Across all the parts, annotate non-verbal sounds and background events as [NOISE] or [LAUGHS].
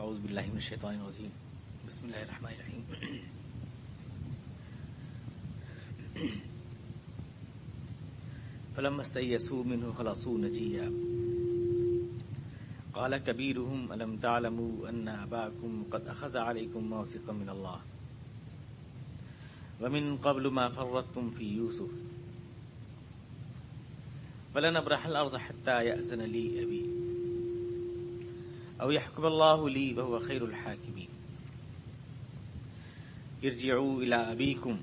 أعوذ بالله من الشيطان الرجيم بسم الله الرحمن الرحيم فلما استيسوا منه خلصوا نجيا۔ قال كبيرهم، ألم تعلموا أن أباكم قد أخذ عليكم موثقا من الله؟ ومن قبل ما فرطتم في يوسف۔ فلن أبرح الأرض حتى يأذن لي أبي۔ أو يحكم الله لي وهو خير الحاكمين. ارجعوا إلى أبيكم.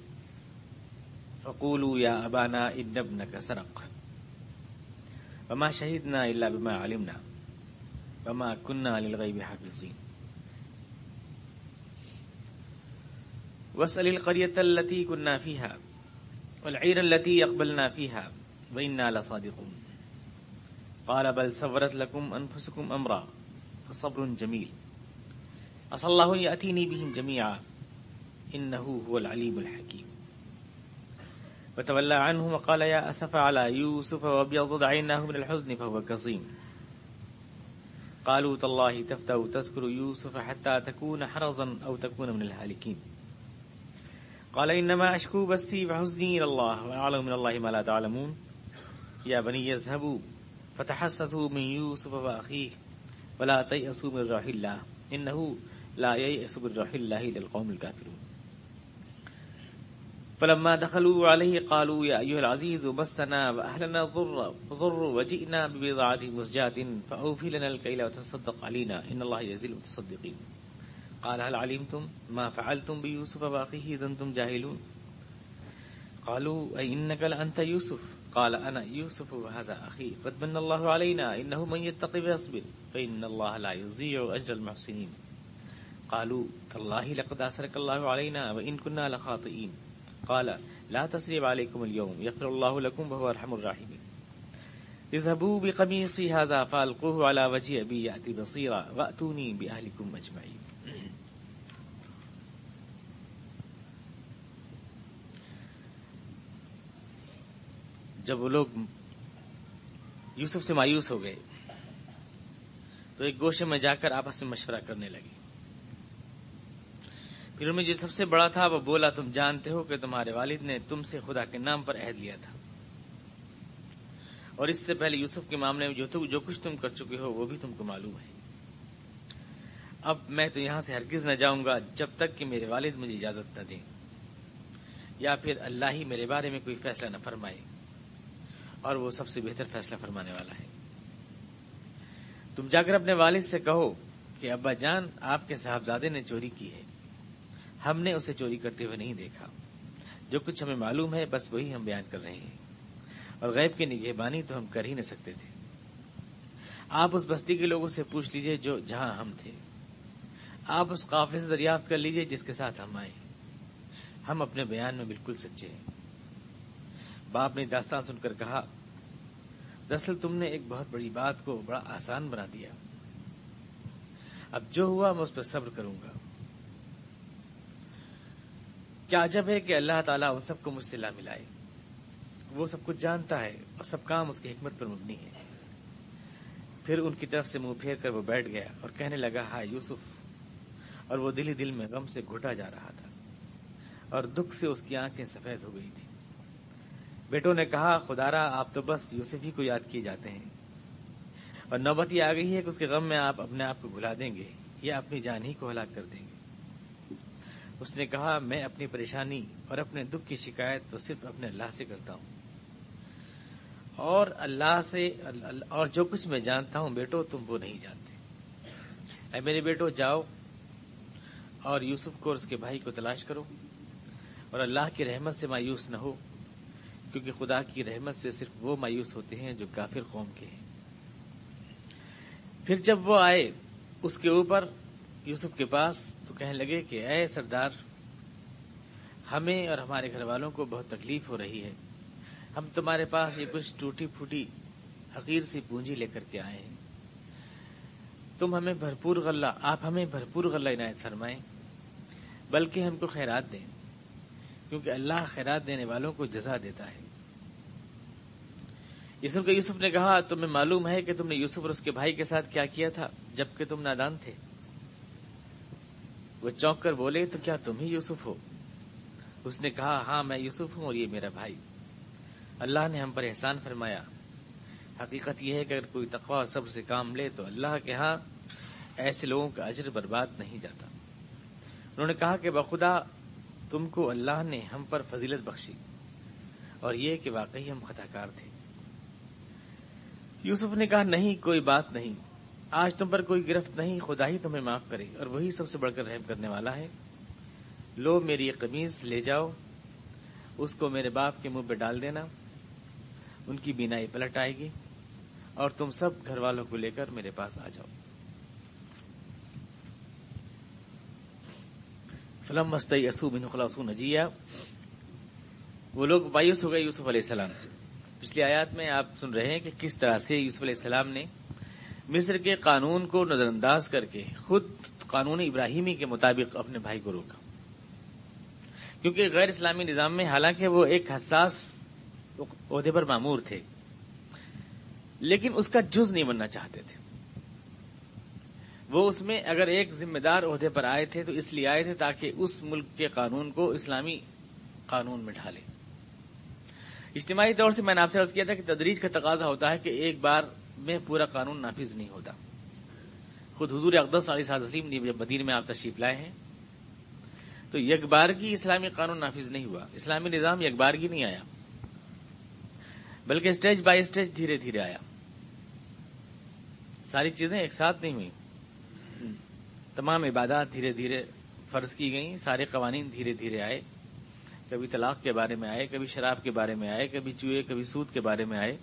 فقولوا يا أبانا إن ابنك سرق. وما شهدنا إلا بما علمنا. وما كنا للغيب حافظين. واسأل القرية التي كنا فيها والعير التي يقبلنا فيها وإنا لصادقون. قال بل سورت لكم أنفسكم أمرا. فصبر جميل. عسى الله يأتيني بهم جميعا. إنه هو العليم الحكيم. وتولى عنه وقال يا أسف على يوسف وابيض عيناه من الحزن فهو كظيم. قالوا تالله تفتأ تذكر يوسف حتى تكون حرزا أو تكون من الهالكين. قال إنما أشكو بثي وحزني إلى الله وأعلم من الله ما لا تعلمون. يا بني يذهبوا فتحسسوا من يوسف وأخيه. ولا تيأسوا من روح الله. إنه لا ييأس من روح الله إلا القوم الكافرون. فلما دخلوا عليه قالوا يا أيها العزيز مسنا وأهلنا ضر ضر وجئنا ببضاعة مزجاة فأوفي لنا الكيل وتصدق علينا. إن الله يزيل المتصدقين. قال هل علمتم ما فعلتم بيوسف وأخيه إذ أنتم جاهلون؟ قالوا أي إنك لأنت يوسف؟ قال أنا يوسف وهذا أخي. قد من الله علينا إنه من يتقي ويصبر. فإن الله لا يضيع أجر المحسنين۔ قالوا، تالله لقد أسرك الله علينا وإن كنا لخاطئين۔ قال، لا تسريب عليكم اليوم، يغفر الله لكم وهو أرحم الراحمين۔ اذهبوا بقميصي هذا فألقوه على وجه أبي يأتي بصيرا وأتوني بأهلكم أجمعين۔ جب وہ لوگ یوسف سے مایوس ہو گئے تو ایک گوشے میں جا کر آپس میں مشورہ کرنے لگے پھر میں جو جی، سب سے بڑا تھا، وہ بولا، تم جانتے ہو کہ تمہارے والد نے تم سے خدا کے نام پر عہد لیا تھا۔ اور اس سے پہلے یوسف کے معاملے میں جو جو کچھ تم کر چکے ہو، وہ بھی تم کو معلوم ہے۔ اب میں تو یہاں سے ہرگز نہ جاؤں گا جب تک کہ میرے والد مجھے اجازت نہ دیں۔ یا پھر اللہ ہی میرے بارے میں کوئی فیصلہ نہ فرمائے۔ اور وہ سب سے بہتر فیصلہ فرمانے والا ہے۔ تم جا کر اپنے والد سے کہو کہ ابا جان، آپ کے صاحبزادے نے چوری کی ہے۔ ہم نے اسے چوری کرتے ہوئے نہیں دیکھا۔ جو کچھ ہمیں معلوم ہے، بس وہی ہم بیان کر رہے ہیں۔ اور غیب کی نگہبانی تو ہم کر ہی نہیں سکتے تھے۔ آپ اس بستی کے لوگوں سے پوچھ لیجیے جو جہاں ہم تھے۔ آپ اس قافلے سے دریافت کر لیجیے جس کے ساتھ ہم آئے۔ ہم اپنے بیان میں بالکل سچے ہیں۔ باپ نے داستان سن کر کہا دراصل تم نے ایک بہت بڑی بات کو بڑا آسان بنا دیا۔ اب جو ہوا میں اس پر صبر کروں گا۔ کیا عجب ہے کہ اللہ تعالیٰ ان سب کو مجھ سے لا ملائے۔ وہ سب کچھ جانتا ہے اور سب کام اس کی حکمت پر مبنی ہے۔ پھر ان کی طرف سے منہ پھیر کر وہ بیٹھ گیا اور کہنے لگا، ہائے یوسف۔ اور وہ دل ہی دل میں غم سے گھٹا جا رہا تھا۔ اور دکھ سے اس کی آنکھیں سفید ہو گئی تھی بیٹوں نے کہا، خدارا، آپ تو بس یوسف ہی کو یاد کیے جاتے ہیں۔ اور نوبت یہ آ گئی ہے کہ اس کے غم میں آپ اپنے آپ کو بھلا دیں گے، یا اپنی جان ہی کو ہلاک کر دیں گے۔ اس نے کہا، میں اپنی پریشانی اور اپنے دکھ کی شکایت تو صرف اپنے اللہ سے کرتا ہوں۔ اور اللہ سے، اور جو کچھ میں جانتا ہوں بیٹو، تم وہ نہیں جانتے۔ اے میرے بیٹو، جاؤ اور یوسف کو اور اس کے بھائی کو تلاش کرو، اور اللہ کی رحمت سے مایوس نہ ہو۔ کیونکہ خدا کی رحمت سے صرف وہ مایوس ہوتے ہیں جو کافر قوم کے ہیں۔ پھر جب وہ آئے اس کے اوپر یوسف کے پاس تو کہنے لگے کہ اے سردار، ہمیں اور ہمارے گھر والوں کو بہت تکلیف ہو رہی ہے۔ ہم تمہارے پاس یہ کچھ ٹوٹی پھوٹی حقیر سی پونجی لے کر کے آئے ہیں۔ تم ہمیں بھرپور غلہ، آپ ہمیں بھرپور غلہ عنایت فرمائیں، بلکہ ہم کو خیرات دیں۔ کیونکہ اللہ خیرات دینے والوں کو جزا دیتا ہے۔ یوسف کے یوسف نے کہا، تمہیں معلوم ہے کہ تم نے یوسف اور اس کے بھائی کے ساتھ کیا کیا تھا جبکہ تم نادان تھے۔ وہ چونک کر بولے، تو کیا تم ہی یوسف ہو؟ اس نے کہا ہاں میں یوسف ہوں اور یہ میرا بھائی۔ اللہ نے ہم پر احسان فرمایا۔ حقیقت یہ ہے کہ اگر کوئی تقوا سب سے کام لے تو اللہ کے ہاں ایسے لوگوں کا اجر برباد نہیں جاتا۔ انہوں نے کہا کہ بخدا تم کو اللہ نے ہم پر فضیلت بخشی اور یہ کہ واقعی ہم خطا کار تھے۔ یوسف نے کہا، نہیں، کوئی بات نہیں۔ آج تم پر کوئی گرفت نہیں، خدا ہی تمہیں معاف کرے۔ اور وہی سب سے بڑھ کر رحم کرنے والا ہے۔ لو میری یہ قمیض لے جاؤ۔ اس کو میرے باپ کے منہ پہ ڈال دینا۔ ان کی بینائی پلٹ آئے گی۔ اور تم سب گھر والوں کو لے کر میرے پاس آ جاؤ۔ فلم مستعی اسو بن خلاسو نجیہ۔ وہ لوگ مایوس ہو گئے یوسف علیہ السلام سے۔ پچھلی آیات میں آپ سن رہے ہیں کہ کس طرح سے یوسف علیہ السلام نے مصر کے قانون کو نظر انداز کر کے خود قانون ابراہیمی کے مطابق اپنے بھائی کو روکا۔ کیونکہ غیر اسلامی نظام میں حالانکہ وہ ایک حساس عہدے پر معمور تھے، لیکن اس کا جز نہیں بننا چاہتے تھے۔ وہ اس میں اگر ایک ذمہ دار عہدے پر آئے تھے تو اس لیے آئے تھے تاکہ اس ملک کے قانون کو اسلامی قانون میں ڈھالے۔ اجتماعی طور سے میں نے آپ سے عرض کیا تھا کہ تدریج کا تقاضا ہوتا ہے کہ ایک بار میں پورا قانون نافذ نہیں ہوتا۔ خود حضور اقدس علی صاحب وسلم نے جب مدین میں آپ تشریف لائے ہیں، تو یک بار کی اسلامی قانون نافذ نہیں ہوا۔ اسلامی نظام یک بار کی نہیں آیا، بلکہ اسٹیج بائی اسٹیج دھیرے دھیرے آیا۔ ساری چیزیں ایک ساتھ نہیں ہوئی تمام عبادات دھیرے دھیرے فرض کی گئیں، سارے قوانین دھیرے دھیرے آئے۔ کبھی طلاق کے بارے میں آئے، کبھی شراب کے بارے میں آئے، کبھی چوہے، کبھی سود کے بارے میں آئے۔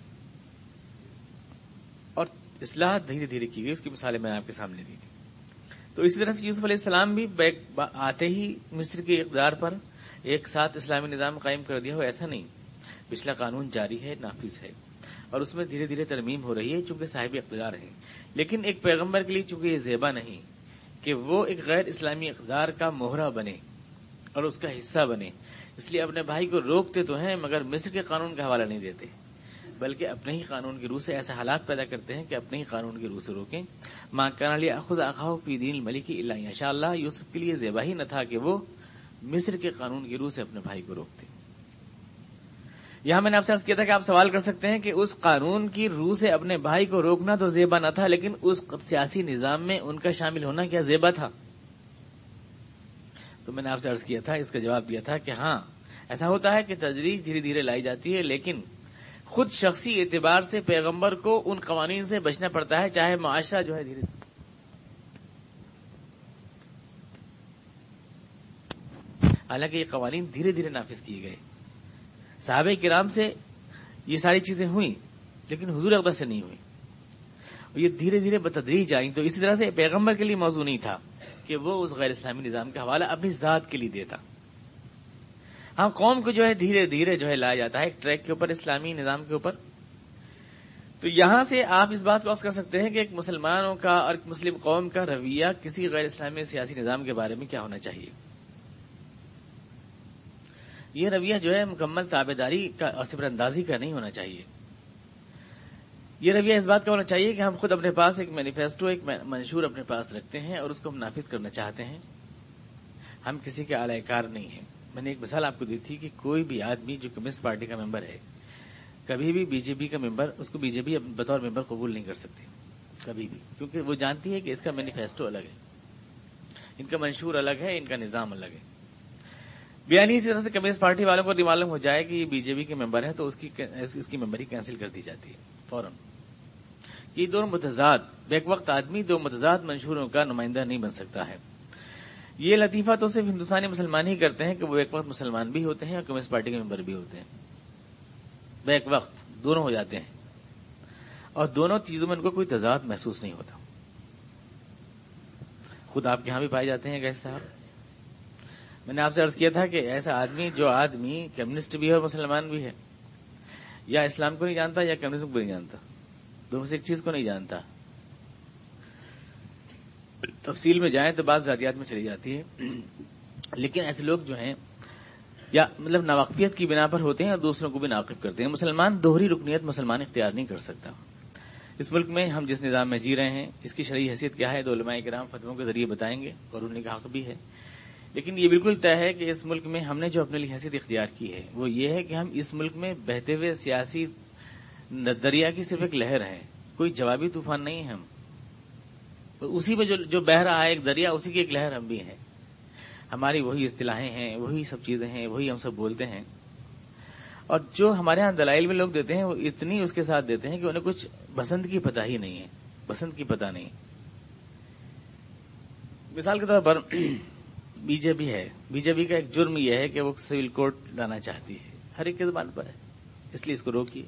اور اصلاح دھیرے دھیرے کی گئی، اس کی مثالیں میں آپ کے سامنے دی تھی۔ تو اسی طرح سے یوسف علیہ السلام بھی آتے ہی مصر کے اقدار پر ایک ساتھ اسلامی نظام قائم کر دیا ہو، ایسا نہیں۔ پچھلا قانون جاری ہے، نافذ ہے۔ اور اس میں دھیرے دھیرے ترمیم ہو رہی ہے، چونکہ صاحب اقتدار ہے لیکن ایک پیغمبر کے لیے چونکہ یہ زیبا نہیں کہ وہ ایک غیر اسلامی اقدار کا موہرا بنے اور اس کا حصہ بنے۔ اس لیے اپنے بھائی کو روکتے تو ہیں، مگر مصر کے قانون کا حوالہ نہیں دیتے۔ بلکہ اپنے ہی قانون کی روح سے ایسے حالات پیدا کرتے ہیں کہ اپنے ہی قانون کی روح سے روکیں۔ ماں علی خود آخاؤ پی دین ملکی اللہ شاء اللہ یوسف کے لیے زیبا ہی نہ تھا کہ وہ مصر کے قانون کی روح سے اپنے بھائی کو روکتے۔ یہاں میں نے آپ سے کیا تھا کہ آپ سوال کر سکتے ہیں کہ اس قانون کی روح سے اپنے بھائی کو روکنا تو زیبا نہ تھا، لیکن اس سیاسی نظام میں ان کا شامل ہونا کیا زیبا تھا؟ تو میں نے آپ سے عرض کیا تھا، اس کا جواب دیا تھا کہ ہاں ایسا ہوتا ہے کہ تجریج دھیرے دھیرے لائی جاتی ہے، لیکن خود شخصی اعتبار سے پیغمبر کو ان قوانین سے بچنا پڑتا ہے، چاہے معاشرہ جو ہے دھیرے۔ حالانکہ یہ قوانین دھیرے دھیرے نافذ کیے گئے۔ صحابہ کرام سے یہ ساری چیزیں ہوئیں، لیکن حضور اکبر سے نہیں ہوئی یہ دھیرے دھیرے بتدریج آئیں۔ تو اسی طرح سے پیغمبر کے لیے موضوع نہیں تھا کہ وہ اس غیر اسلامی نظام کا حوالہ اپنی ذات کے لیے دیتا۔ ہاں قوم کو جو ہے دھیرے دھیرے جو ہے لایا جاتا ہے ایک ٹریک کے اوپر، اسلامی نظام کے اوپر۔ تو یہاں سے آپ اس بات کو کر سکتے ہیں کہ ایک مسلمانوں کا اور ایک مسلم قوم کا رویہ کسی غیر اسلامی سیاسی نظام کے بارے میں کیا ہونا چاہیے۔ یہ رویہ جو ہے مکمل تابے داری کا اور صبر اندازی کا نہیں ہونا چاہیے۔ یہ رویہ اس بات کا ہونا چاہیے کہ ہم خود اپنے پاس ایک مینیفیسٹو ایک منشور اپنے پاس رکھتے ہیں اور اس کو ہم نافذ کرنا چاہتے ہیں۔ ہم کسی کے اعلی کار نہیں ہیں۔ میں نے ایک مثال آپ کو دی تھی کہ کوئی بھی آدمی جو کمیونسٹ پارٹی کا ممبر ہے، کبھی بھی بی جے پی کا ممبر، اس کو بی جے پی بطور ممبر قبول نہیں کر سکتی کبھی بھی، کیونکہ وہ جانتی ہے کہ اس کا مینیفیسٹو الگ ہے۔ ان کا منشور الگ ہے، ان کا نظام الگ ہے۔ بیانی اسی طرح سے کمیونسٹ پارٹی والوں کو معلوم ہو جائے کہ یہ بی جے پی کے ممبر ہے تو اس کی اس کی ممبری کینسل کر دی جاتی ہے، فوراً۔ یہ دونوں متضاد بیک وقت آدمی، دو متضاد منشوروں کا نمائندہ نہیں بن سکتا ہے۔ یہ لطیفہ تو صرف ہندوستانی مسلمان ہی کرتے ہیں کہ وہ ایک وقت مسلمان بھی ہوتے ہیں اور کمیونسٹ پارٹی کے ممبر بھی ہوتے ہیں۔ بیک وقت، دونوں ہو جاتے ہیں۔ اور دونوں چیزوں میں ان کو کوئی تضاد محسوس نہیں ہوتا۔ خود آپ کے یہاں بھی پائے جاتے ہیں، گیس صاحب۔ میں نے آپ سے عرض کیا تھا کہ ایسا آدمی جو آدمی کمیونسٹ بھی ہے اور مسلمان بھی ہے، یا اسلام کو نہیں جانتا یا کمیونزم کو نہیں جانتا۔ دونوں سے ایک چیز کو نہیں جانتا۔ تفصیل میں جائیں تو بعض ذاتیات میں چلی جاتی ہے۔ لیکن ایسے لوگ جو ہیں، یا مطلب ناواقفیت کی بنا پر ہوتے ہیں اور دوسروں کو بھی ناقف کرتے ہیں۔ مسلمان دوہری رکنیت مسلمان اختیار نہیں کر سکتا۔ اس ملک میں ہم جس نظام میں جی رہے ہیں، اس کی شرعی حیثیت کیا ہے؟ تو علماء کرام فتووں کے ذریعے بتائیں گے۔ اور انہیں کا حق بھی ہے۔ لیکن یہ بالکل طے ہے کہ اس ملک میں ہم نے جو اپنے لیے حیثیت اختیار کی ہے، وہ یہ ہے کہ ہم اس ملک میں بہتے ہوئے سیاسی دریا کی صرف ایک لہر ہے۔ کوئی جوابی طوفان نہیں ہے ہم۔ اسی میں جو بہ رہا ہے ایک دریا اسی کی ایک لہر ہم بھی ہیں۔ ہماری وہی اصطلاحیں ہیں، وہی سب چیزیں ہیں، وہی ہم سب بولتے ہیں۔ اور جو ہمارے ہاں دلائل میں لوگ دیتے ہیں، وہ اتنی اس کے ساتھ دیتے ہیں کہ انہیں کچھ بسنت کی پتہ ہی نہیں ہے۔ بسنت کی پتہ نہیں۔ مثال کے طور پر بی جے پی ہے۔ بی جے پی کا ایک جرم یہ ہے کہ وہ سول کوڈ لانا چاہتی ہے۔ ہر ایک کے زبان پر ہے۔ اس لیے اس کو روکیے۔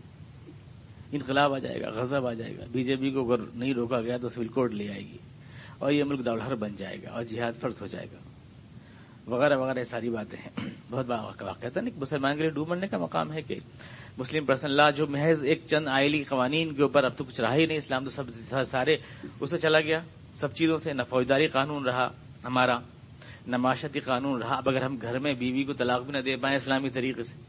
انقلاب آ جائے گا غزب آ جائے گا۔ بی جے پی کو اگر نہیں روکا گیا تو سول کوڈ لے آئے گی۔ اور یہ ملک دولہر بن جائے گا اور جہاد فرض ہو جائے گا۔ وغیرہ وغیرہ یہ ساری باتیں ہیں۔ بہت بڑا واقع تھا نہیں مسلمان کے لیے ڈوب مرنے کا مقام ہے کہ مسلم پرسن لا جو محض ایک چند آئلی قوانین کے اوپر اب تو کچھ رہا ہی نہیں۔ اسلام تو سب سارے اس سے چلا گیا۔ سب چیزوں سے نہ فوجداری قانون رہا ہمارا۔ نہ معاشرتی قانون رہا، اب اگر ہم گھر میں بیوی کو طلاق بھی نہ دے پائیں اسلامی طریقے سے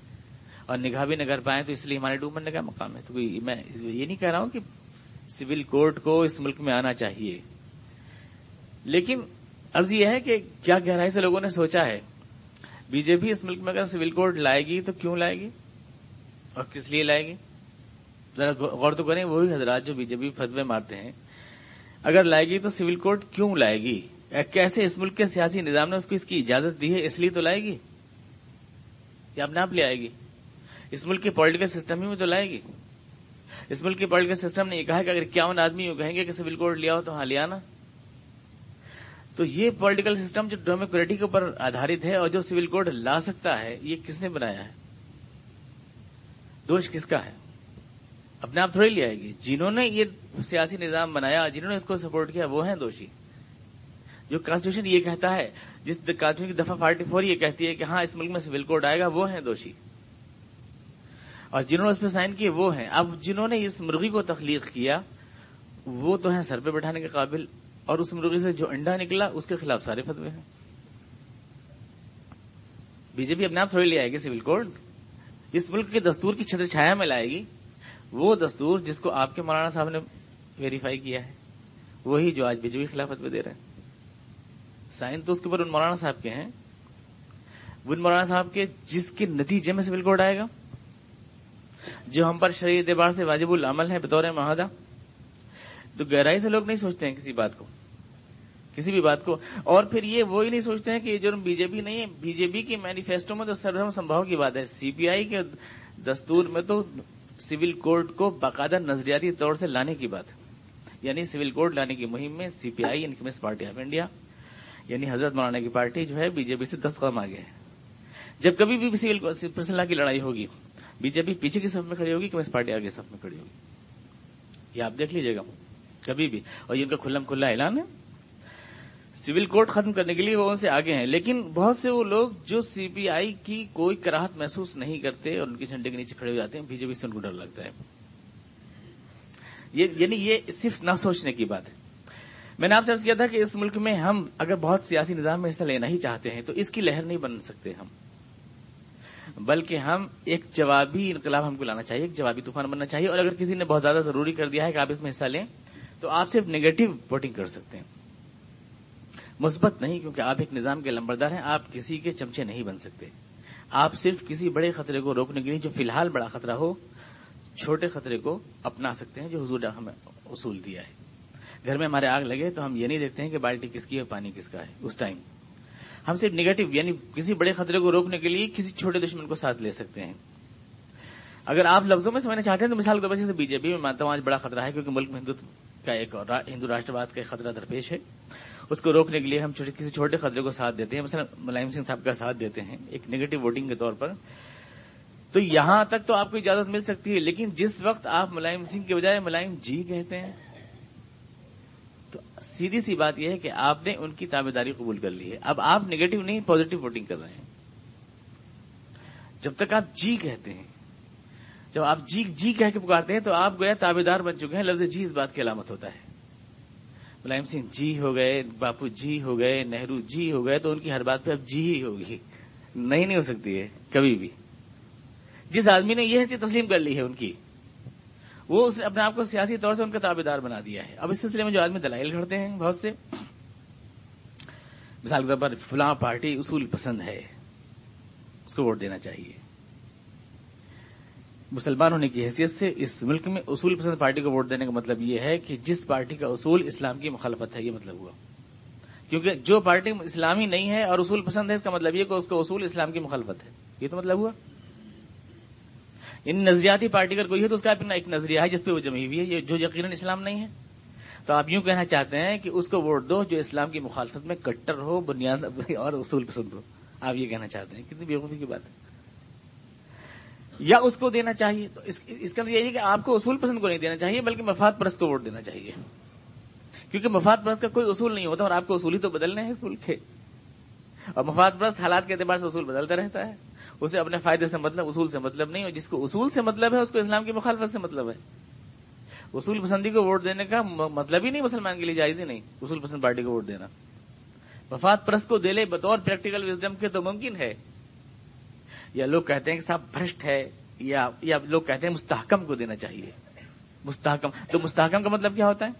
اور نگاہ بھی نہ کر پائیں، تو اس لیے ہمارے ڈوب کا مقام ہے۔ تو میں یہ نہیں کہہ رہا ہوں کہ سول کورٹ کو اس ملک میں آنا چاہیے۔ لیکن عرض یہ ہے کہ کیا گہرائی سے لوگوں نے سوچا ہے؟ بی جے پی اس ملک میں اگر سول کوڈ لائے گی تو کیوں لائے گی؟ اور کس لیے لائے گی؟ ذرا غور تو کریں وہی حضرات جو بی جے پی فتوے مارتے ہیں، اگر لائے گی تو سول کوڈ کیوں لائے گی؟ کیسے اس ملک کے سیاسی نظام نے اس کو اس کی اجازت دی ہے؟ اس لیے تو لائے گی؟ یا اپنے آپ لے آئے گی۔ اس ملک کے پولیٹیکل سسٹم ہی میں تو لائے گی۔ اس ملک کے پولیٹیکل سسٹم نے یہ کہا کہ اگر اکیاون آدمی یوں کہیں گے کہ سول کوڈ لیا ہو تو ہاں لیا نا۔ تو یہ پولیٹیکل سسٹم جو ڈیموکریٹی کے اوپر آدھارت ہے اور جو سول کوڈ لا سکتا ہے، یہ کس نے بنایا ہے؟ دوش کس کا ہے؟ اپنے آپ تھوڑی لے آئے گی۔ جنہوں نے یہ سیاسی نظام بنایا، جنہوں نے اس کو سپورٹ کیا، وہ ہیں دوشی۔ جو کانسٹیٹیوشن یہ کہتا ہے، جس کانسٹیٹیوشن کی دفعہ فارٹی فور یہ کہتی ہے کہ ہاں اس ملک میں سول کوڈ آئے گا، وہ ہیں دوشی۔ اور جنہوں نے اس پہ سائن کیے، وہ ہیں۔ اب جنہوں نے اس مرغی کو تخلیق کیا، وہ تو ہیں سر پہ بٹھانے کے قابل۔ اور اس مرغی سے جو انڈا نکلا، اس کے خلاف سارے فتوے ہیں۔ بی جے پی اپنے آپ تھوڑی لے آئے گی سول کوڈ اس ملک کے دستور کی چھتر چھایا میں لائے گی۔ وہ دستور جس کو آپ کے مولانا صاحب نے ویریفائی کیا ہے، وہی جو آج بی جے پی خلاف فتوے دے رہے ہیں۔ سائن تو اس کے اوپر ان مولانا صاحب کے ہیں۔ ان مولانا صاحب کے جس کے نتیجے میں سول کوڈ آئے گا۔ جو ہم پر شریعت اعتبار سے واجب العمل ہے بطور معاہدہ۔ تو گہرائی سے لوگ نہیں سوچتے ہیں کسی بات کو۔ کسی بھی بات کو۔ اور پھر یہ وہی نہیں سوچتے ہیں کہ یہ جرم بی جے پی نہیں ہے۔ بی جے پی کے مینیفیسٹو میں تو سرم سمبھاؤ کی بات ہے۔ سی پی آئی کے دستور میں تو سول کوڈ کو باقاعدہ نظریاتی طور سے لانے کی بات ہے۔ یعنی سول کوڈ لانے کی مہم میں C P I communist party of India. یعنی حضرت مولانا کی پارٹی جو ہے بی جے پی سے دس قدم آگے ہے۔ جب کبھی بھی سول پرسنل کی لڑائی ہوگی، بی جے پی پیچھے کی سب میں کھڑی ہوگی کمیونسٹ پارٹی آگے سب میں کھڑی ہوگی؟ یہ آپ دیکھ لیجیے گا۔ کبھی بھی۔ اور یہ ان کا کھلم کھلا اعلان ہے۔ سول کوڈ ختم کرنے کے لیے وہ ان سے آگے ہیں، لیکن بہت سے وہ لوگ جو سی پی آئی کی کوئی کراہت محسوس نہیں کرتے اور ان کے جھنڈے کے نیچے کھڑے ہو جاتے ہیں، بی جے پی سے ان کو ڈر لگتا ہے۔ یعنی یہ صرف نہ سوچنے کی بات ہے۔ میں نے آپ سے کیا تھا کہ اس ملک میں ہم اگر بہت سیاسی نظام میں حصہ لینا ہی چاہتے ہیں تو اس کی لہر نہیں بن سکتے ہم۔ بلکہ ہم ایک جوابی انقلاب ہم کو لانا چاہیے، ایک جوابی طوفان بننا چاہیے اور اگر کسی نے بہت زیادہ ضروری کر دیا ہے کہ آپ اس میں حصہ لیں تو آپ صرف نیگیٹو ووٹنگ کر سکتے ہیں۔ مثبت نہیں، کیونکہ آپ ایک نظام کے لمبردار ہیں، آپ کسی کے چمچے نہیں بن سکتے۔ آپ صرف کسی بڑے خطرے کو روکنے کے لیے جو فی الحال بڑا خطرہ ہو، چھوٹے خطرے کو اپنا سکتے ہیں جو حضور ہمیں اصول دیا ہے۔ گھر میں ہمارے آگ لگے تو ہم یہ نہیں دیکھتے ہیں کہ بالٹی کس کی ہے پانی کس کا ہے، اس ٹائم ہم صرف نگیٹو یعنی کسی بڑے خطرے کو روکنے کے لیے کسی چھوٹے دشمن کو ساتھ لے سکتے ہیں۔ اگر آپ لفظوں میں سمجھنا چاہتے ہیں تو مثال کے وجہ سے بی جے پی میں مانتا ہوں، آج بڑا خطرہ ہے کیونکہ ملک میں ہندوتو کا ایک ہندو راشٹرواد کا ایک خطرہ درپیش ہے۔ اس کو روکنے کے لیے ہم کسی چھوٹے خطرے کو ساتھ دیتے ہیں۔ مثلا ملائم سنگھ صاحب کا ساتھ دیتے ہیں، ایک نیگیٹو ووٹنگ کے طور پر۔ تو یہاں تک تو آپ کو اجازت مل سکتی ہے، لیکن جس وقت آپ ملائم سنگھ کے بجائے ملائم جی کہتے ہیں تو سیدھی سی بات یہ ہے کہ آپ نے ان کی تابے داری قبول کر لی ہے۔ اب آپ نیگیٹو نہیں پازیٹو ووٹنگ کر رہے ہیں۔ جب تک آپ جی کہتے ہیں، جب آپ جی جی کہہ کے پکارتے ہیں تو آپ گویا تابے دار بن چکے ہیں، لفظ جی اس بات کی علامت ہوتا ہے۔ ملائم سنگھ جی ہو گئے، باپو جی ہو گئے، نہرو جی ہو گئے، تو ان کی ہر بات پہ اب جی ہی ہوگی۔ نہیں نہیں ہو سکتی ہے، کبھی بھی۔ جس آدمی نے یہ حیثیت تسلیم کر لی ہے ان کی وہ اس نے اپنے آپ کو سیاسی طور سے ان کا تابے دار بنا دیا ہے۔ اب اس سلسلے میں جو آدمی دلائل گھڑتے ہیں، بہت سے۔ مثال کے طور پر فلاں پارٹی اصول پسند ہے، اس کو ووٹ دینا چاہیے۔ مسلمان ہونے کی حیثیت سے اس ملک میں اصول پسند پارٹی کو ووٹ دینے کا مطلب یہ ہے کہ جس پارٹی کا اصول اسلام کی مخالفت ہے، یہ مطلب ہوا۔ کیونکہ جو پارٹی اسلامی نہیں ہے اور اصول پسند ہے، اس کا مطلب یہ کہ اس کا اصول اسلام کی مخالفت ہے۔ یہ تو مطلب ہوا۔ ان نظریاتی پارٹی اگر کوئی ہے تو اس کا اپنا ایک نظریہ ہے جس پہ وہ جمی ہوئی ہے، یہ جو یقیناً اسلام نہیں ہے۔ تو آپ یوں کہنا چاہتے ہیں کہ اس کو ووٹ دو جو اسلام کی مخالفت میں کٹر ہو، بنیاد اور اصول پسند ہو۔ آپ یہ کہنا چاہتے ہیں، کتنی بےخوفی کی بات ہے۔ یا اس کو دینا چاہیے، تو اس کا مطلب یہ ہے کہ آپ کو اصول پسند کو نہیں دینا چاہیے، بلکہ مفاد پرست کو ووٹ دینا چاہیے۔ کیونکہ مفاد پرست کا کوئی اصول نہیں ہوتا اور آپ کو اصول ہی تو بدلنے ہیں اس ملک کے۔ اور مفاد پرست حالات کے اعتبار سے اصول بدلتا رہتا ہے۔ اسے اپنے فائدے سے مطلب اصول سے مطلب نہیں، اور جس کو اصول سے مطلب ہے، اس کو اسلام کی مخالفت سے مطلب ہے۔ اصول پسندی کو ووٹ دینے کا مطلب ہی نہیں مسلمان کے لیے، جائز ہی نہیں۔ اصول پسند پارٹی کو ووٹ دینا۔ مفاد پرست کو دے لے بطور پریکٹیکل وزڈم کے تو ممکن ہے۔ یا لوگ کہتے ہیں کہ صاحب بھرشٹ ہے، یا یا لوگ کہتے ہیں مستحکم کو دینا چاہیے۔ مستحکم، تو مستحکم کا مطلب کیا ہوتا ہے؟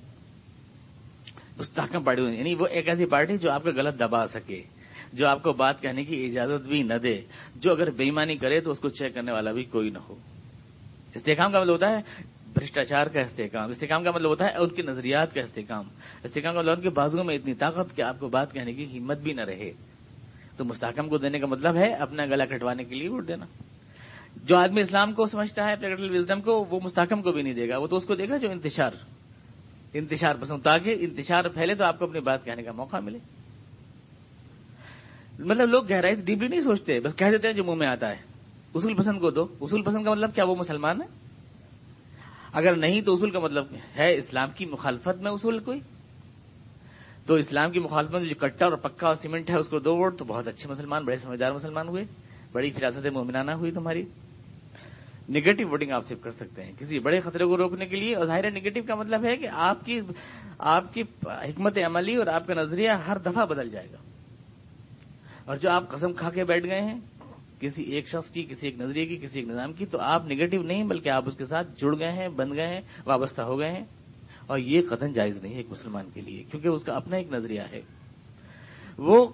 مستحکم پارٹی یعنی وہ ایک ایسی پارٹی جو آپ کا غلط دبا سکے۔ جو آپ کو بات کہنے کی اجازت بھی نہ دے، جو اگر بےمانی کرے تو اس کو چیک کرنے والا بھی کوئی نہ ہو۔ استحکام کا مطلب ہوتا ہے بھرشٹاچار کا استحکام۔ استحکام کا مطلب ہوتا ہے ان کے نظریات کا استحکام۔ استحکام کا مطلب ان کے بازو میں اتنی طاقت کہ آپ کو بات کہنے کی ہمت بھی نہ رہے۔ تو مستحکم کو دینے کا مطلب ہے اپنا گلا کٹوانے کے لیے ووٹ دینا۔ جو آدمی اسلام کو سمجھتا ہے پریکٹیکل وزڈم کو، وہ مستحکم کو بھی نہیں دے گا۔ وہ تو اس کو دے گا جو انتشار۔ انتشار پسند تاکہ انتشار پھیلے تو آپ کو اپنی بات کہنے کا موقع ملے۔ مطلب لوگ گہرائی سے ڈیپلی نہیں سوچتے، بس کہہ دیتے ہیں جو منہ میں آتا ہے۔ اصول پسند کو دو۔ اصول پسند کا مطلب کیا؟ وہ مسلمان ہے اگر نہیں تو اصول کا مطلب ہے اسلام کی مخالفت میں اصول کوئی؟ تو اسلام کی مخالفت میں جو کٹا اور پکا اور سیمنٹ ہے، اس کو دو ووٹ تو بہت اچھے مسلمان، بڑے سمجھدار مسلمان ہوئے۔ بڑی فراست مومنانہ ہوئی تمہاری۔ نگیٹو ووٹنگ آپ صرف کر سکتے ہیں۔ کسی بڑے خطرے کو روکنے کے لیے اور ظاہر نگیٹو کا مطلب ہے کہ آپ کی آپ کی حکمت عملی اور آپ کا نظریہ ہر دفعہ بدل جائے گا۔ اور جو آپ قسم کھا کے بیٹھ گئے ہیں، کسی ایک شخص کی، کسی ایک نظریے کی، کسی ایک نظام کی، تو آپ نگیٹو نہیں، بلکہ آپ اس کے ساتھ جڑ گئے ہیں، بن گئے ہیں، وابستہ ہو گئے ہیں۔ اور یہ قدم جائز نہیں ہے ایک مسلمان کے لیے، کیونکہ اس کا اپنا ایک نظریہ ہے۔ وہ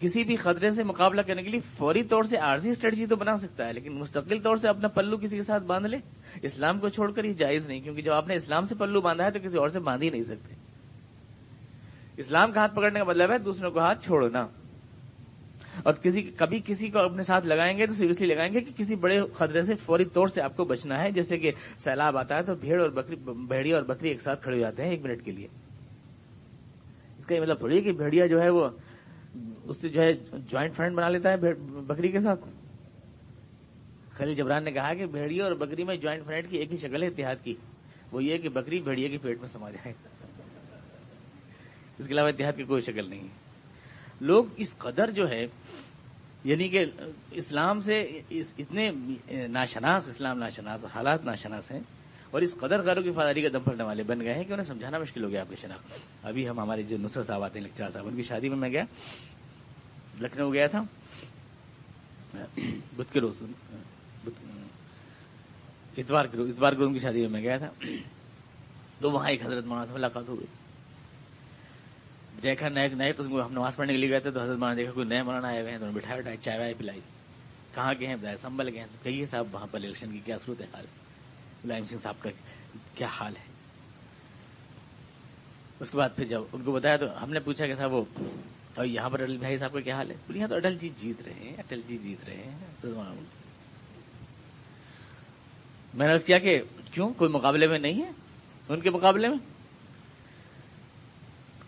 کسی بھی خطرے سے مقابلہ کرنے کے لیے فوری طور سے عارضی اسٹریٹجی تو بنا سکتا ہے، لیکن مستقل طور سے اپنا پلو کسی کے ساتھ باندھ لے، اسلام کو چھوڑ کر یہ جائز نہیں، کیونکہ جب آپ نے اسلام سے پلو باندھا ہے تو کسی اور سے باندھ ہی نہیں سکتے۔ اسلام کا ہاتھ پکڑنے کا مطلب ہے دوسروں کو ہاتھ چھوڑنا۔ اور کسی کبھی کسی کو اپنے ساتھ لگائیں گے تو سیریسلی لگائیں گے کہ کسی بڑے خطرے سے فوری طور سے آپ کو بچنا ہے۔ جیسے کہ سیلاب آتا ہے تو بھیڑ اور بکری بھیڑیا اور بکری ایک ساتھ کھڑے ہو جاتے ہیں ایک منٹ کے لیے۔ اس کا یہ مطلب تھوڑی کہ بھیڑیا جو ہے وہ اس سے جو ہے جوائنٹ فرنٹ بنا لیتا ہے بکری کے ساتھ۔ خلیل جبران نے کہا کہ بھیڑیا اور بکری میں جوائنٹ فرنٹ کی ایک ہی شکل ہے اتحاد کی۔ وہ یہ کہ بکری بھیڑیا کے پیٹ میں سما جائے۔ اس کے علاوہ اتحاد کی کوئی شکل نہیں لوگ اس قدر جو ہے یعنی کہ اسلام سے اتنے ناشناس، اسلام ناشناس، حالات ناشناس ہیں اور اس قدر غیروں کی فاداری کا دم پڑنے والے بن گئے ہیں کہ انہیں سمجھانا مشکل ہو گیا آپ کی شناخت ابھی ہم ہمارے جو نصرت صاحب آتے ہیں، لکچار صاحب، ان کی شادی میں میں گیا، لکھنؤ گیا تھا۔ بدھ کے روز اتوار کے روز، اتوار کے روز کی شادی میں میں گیا تھا۔ تو وہاں ایک حضرت مولانا سے ملاقات ہو گئی۔ دیکھا نئے نئے تو ہم نماز پڑھنے کے لیے گئے تھے تو حضرت مولانا دیکھا کوئی نئے مولانا آئے ہوئے ہیں، تو بٹھایا بٹھایا چائے وائے پلائی۔ کہاں گئے ہیں؟ بتایا سنبھل گئے ہیں۔ تو کہیے صاحب، وہاں پر الیکشن کی کیا صورت ہے حال؟ ملائم سنگھ صاحب کا کیا حال ہے؟ اس کے بعد پھر جب ان کو بتایا تو ہم نے پوچھا کہ صاحب، وہ اور یہاں پر اٹل بھائی صاحب کا کیا حال ہے؟ یہاں تو اٹل جی جیت رہے ہیں، اٹل جی جیت رہے ہیں میں نے کیا کہ کیوں؟ کوئی مقابلے میں نہیں ہے؟ ان کے مقابلے میں؟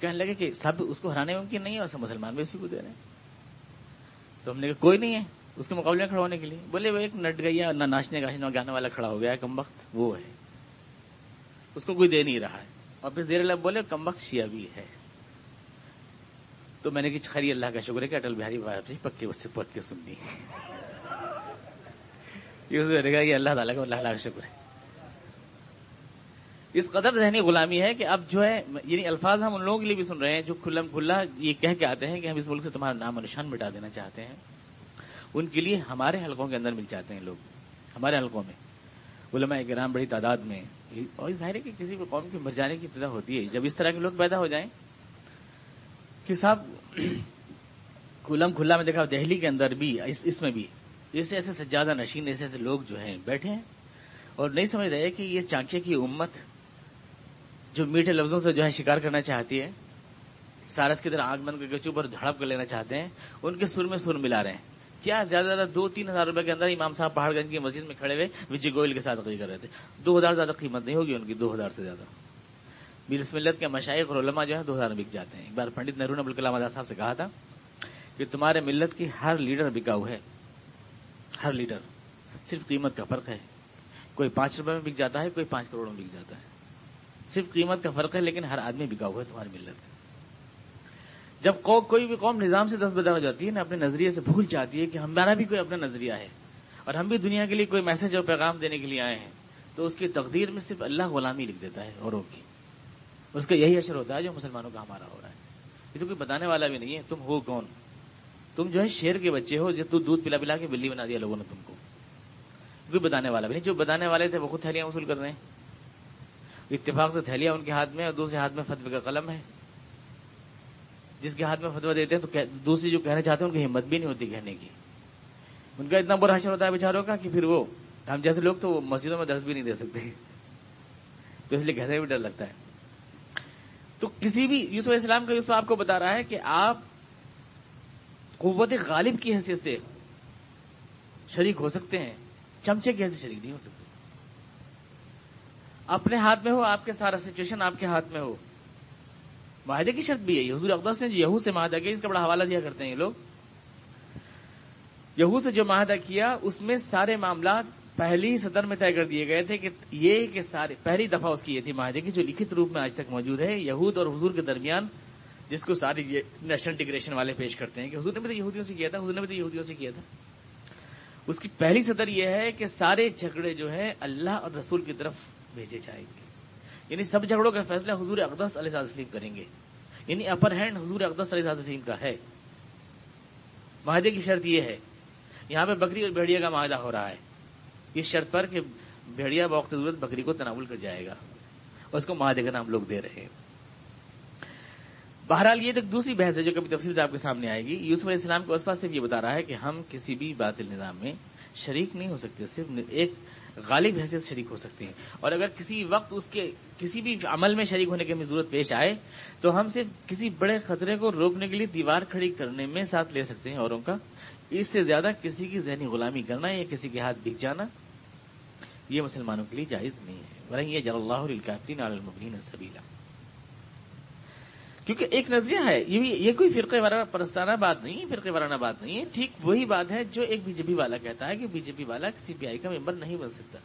کہنے لگے کہ سب اس کو ہرانے ممکن نہیں ہے اور سب مسلمان بھی اسی کو دے رہے ہیں۔ تو ہم نے کہا کوئی نہیں ہے اس کے مقابلے میں کھڑا ہونے کے لیے۔ بولے وہ ایک نٹ گئی نہ ناچنے کا گانے والا کھڑا ہو گیا کم وقت وہ ہے۔ اس کو کوئی دے نہیں رہا ہے۔ اور پھر زیر اللہ بولے، کم وقت شیعہ بھی ہے۔ تو میں نے کہ خری اللہ کا شکر ہے کہ اٹل بہاری واجپئی پکے اس سے پوچھ کے سننی [LAUGHS] یہ اللہ تعالیٰ کا اللہ کا شکر ہے۔ اس قدر ذہنی غلامی ہے کہ اب جو ہے یعنی الفاظ ہم ان لوگوں کے لیے بھی سن رہے ہیں جو کھلم کھلا یہ کہہ کے آتے ہیں کہ ہم اس ملک سے تمہارا نام و نشان مٹا دینا چاہتے ہیں۔ ان کے لیے ہمارے حلقوں کے اندر مل جاتے ہیں لوگ، ہمارے حلقوں میں۔ علماء کرام بڑی تعداد میں۔ اور ظاہر ہے کہ کسی بھی قوم کی مر جانے کی ابتدا ہوتی ہے۔ جب اس طرح کے لوگ پیدا ہو جائیں، کہ صاحب کلم کھلا میں دیکھا دہلی کے اندر بھی، اس میں بھی۔ ایسے ایسے سجادہ نشین، ایسے ایسے لوگ جو ہیں بیٹھے ہیں اور نہیں سمجھ رہے کہ یہ چانکے کی امت جو میٹھے لفظوں سے جو ہے شکار کرنا چاہتی ہے، سارس کی طرح آگ بند کر کے چپ اور جھڑپ کر لینا چاہتے ہیں، ان کے سر میں سر ملا رہے ہیں۔ کیا زیادہ زیادہ دو تین ہزار روپے کے اندر امام صاحب پہاڑ گنج کی مسجد میں کھڑے ہوئے وجے گوئل کے ساتھ کر رہے تھے؟ دو ہزار زیادہ قیمت نہیں ہوگی ان کی، دو ہزار سے زیادہ۔ میر ملت کے مشائق اور علماء جو ہے دو ہزار میں بک جاتے ہیں۔ ایک بار پنڈت نہرو نے ابوالکلام آزاد صاحب سے کہا تھا کہ تمہارے ملت کی ہر لیڈر بکاؤ ہے۔ ہر لیڈر صرف قیمت کا فرق ہے۔ کوئی پانچ روپے میں بک جاتا ہے، کوئی پانچ کروڑ میں بک جاتا ہے۔ صرف قیمت کا فرق ہے، لیکن ہر آدمی بکا ہوا ہے، تمہاری ملت جب کوئی بھی قوم نظام سے دس بدہ ہو جاتی ہے نا اپنے نظریے سے بھول چاہتی ہے کہ ہمارا بھی کوئی اپنا نظریہ ہے، اور ہم بھی دنیا کے لیے کوئی میسج اور پیغام دینے کے لیے آئے ہیں، تو اس کی تقدیر میں صرف اللہ غلامی لکھ دیتا ہے، اوروں کی۔ اس کا یہی اثر ہوتا ہے جو مسلمانوں کا ہمارا ہو رہا ہے۔ یہ تو کوئی بتانے والا بھی نہیں ہے، تم ہو کون؟ تم جو ہے شیر کے بچے ہو، جو دودھ پلا پلا کے بلی بنا دیا لوگوں نے تم کو۔ کوئی بتانے والا بھی نہیں، جو بتانے والے تھے وہ خود تھیلیاں وصول کر رہے ہیں۔ اتفاق سے تھیلیاں ان کے ہاتھ میں اور دوسرے ہاتھ میں فتوی کا قلم ہے۔ جس کے ہاتھ میں فتوا دیتے ہیں تو دوسری جو کہنا چاہتے ہیں ان کی ہمت بھی نہیں ہوتی کہنے کی۔ ان کا اتنا برا حشر ہوتا ہے بیچاروں کا کہ پھر وہ ہم جیسے لوگ تو وہ مسجدوں میں درس بھی نہیں دے سکتے۔ تو اس لیے کہنے بھی ڈر لگتا ہے۔ تو کسی بھی یوسف اسلام کا یوسف آپ کو بتا رہا ہے کہ آپ قوت غالب کی حیثیت سے شریک ہو سکتے ہیں۔ چمچے کی حیثیت شریک نہیں ہو سکتے۔ اپنے ہاتھ میں ہو، آپ کے سارا سچویشن آپ کے ہاتھ میں ہو۔ معاہدے کی شرط بھی ہے۔ حضور اقدس نے جی یہو سے معاہدہ کیا، اس کا بڑا حوالہ دیا کرتے ہیں یہ لوگ۔ یہو سے جو معاہدہ کیا، اس میں سارے معاملات پہلی سطر میں طے کر دیے گئے تھے کہ یہ کہ سارے پہلی دفعہ اس کی یہ تھی معاہدے کی، جو لکھت روپ میں آج تک موجود ہے۔ یہود اور حضور کے درمیان، جس کو ساری نیشنل انٹیگریشن والے پیش کرتے ہیں کہ حضور نے بھی تو یہودیوں سے کیا تھا، حضور نے بھی تو یہودیوں سے کیا تھا۔ اس کی پہلی سطر یہ ہے کہ سارے جھگڑے جو ہے اللہ اور رسول کی طرف بھیجے جائیں گے۔ یعنی سب جھگڑوں کا فیصلہ حضور اقدس علیہ وسلم کریں گے۔ یعنی اپر ہینڈ حضور اقدس علیہ وسلم کا ہے۔ معاہدے کی شرط یہ ہے، یہاں پہ بکری اور بھیڑیا کا معاہدہ ہو رہا ہے۔ اس شرط پر کہ بھیڑیا بوقت ضرورت بکری کو تناول کر جائے گا۔ اس کو معاہدے کا نام لوگ دے رہے ہیں۔ بہرحال یہ ایک دوسری بحث ہے جو کبھی تفصیل سے آپ کے سامنے آئے گی۔ یوسف علیہ السلام کو اس پاس سے یہ بتا رہا ہے کہ ہم کسی بھی باطل نظام میں شریک نہیں ہو سکتے، صرف ایک غالب حیثیت شریک ہو سکتے ہیں۔ اور اگر کسی وقت اس کے کسی بھی عمل میں شریک ہونے کی ہمیں ضرورت پیش آئے، تو ہم صرف کسی بڑے خطرے کو روکنے کے لیے دیوار کھڑی کرنے میں ساتھ لے سکتے ہیں اوروں کا۔ اس سے زیادہ کسی کی ذہنی غلامی کرنا یا کسی کے ہاتھ بک جانا، یہ مسلمانوں کے لیے جائز نہیں ہے۔ یہ جل اللہ علی المبین سبیلا کیونکہ ایک نظریہ ہے، یہ بھی یہ کوئی فرقے وارانہ پرستانہ بات نہیں ہے فرقے وارانہ بات نہیں ہے ٹھیک وہی بات ہے جو ایک بی جے پی والا کہتا ہے کہ بی جے پی والا سی پی آئی کا ممبر نہیں بن سکتا۔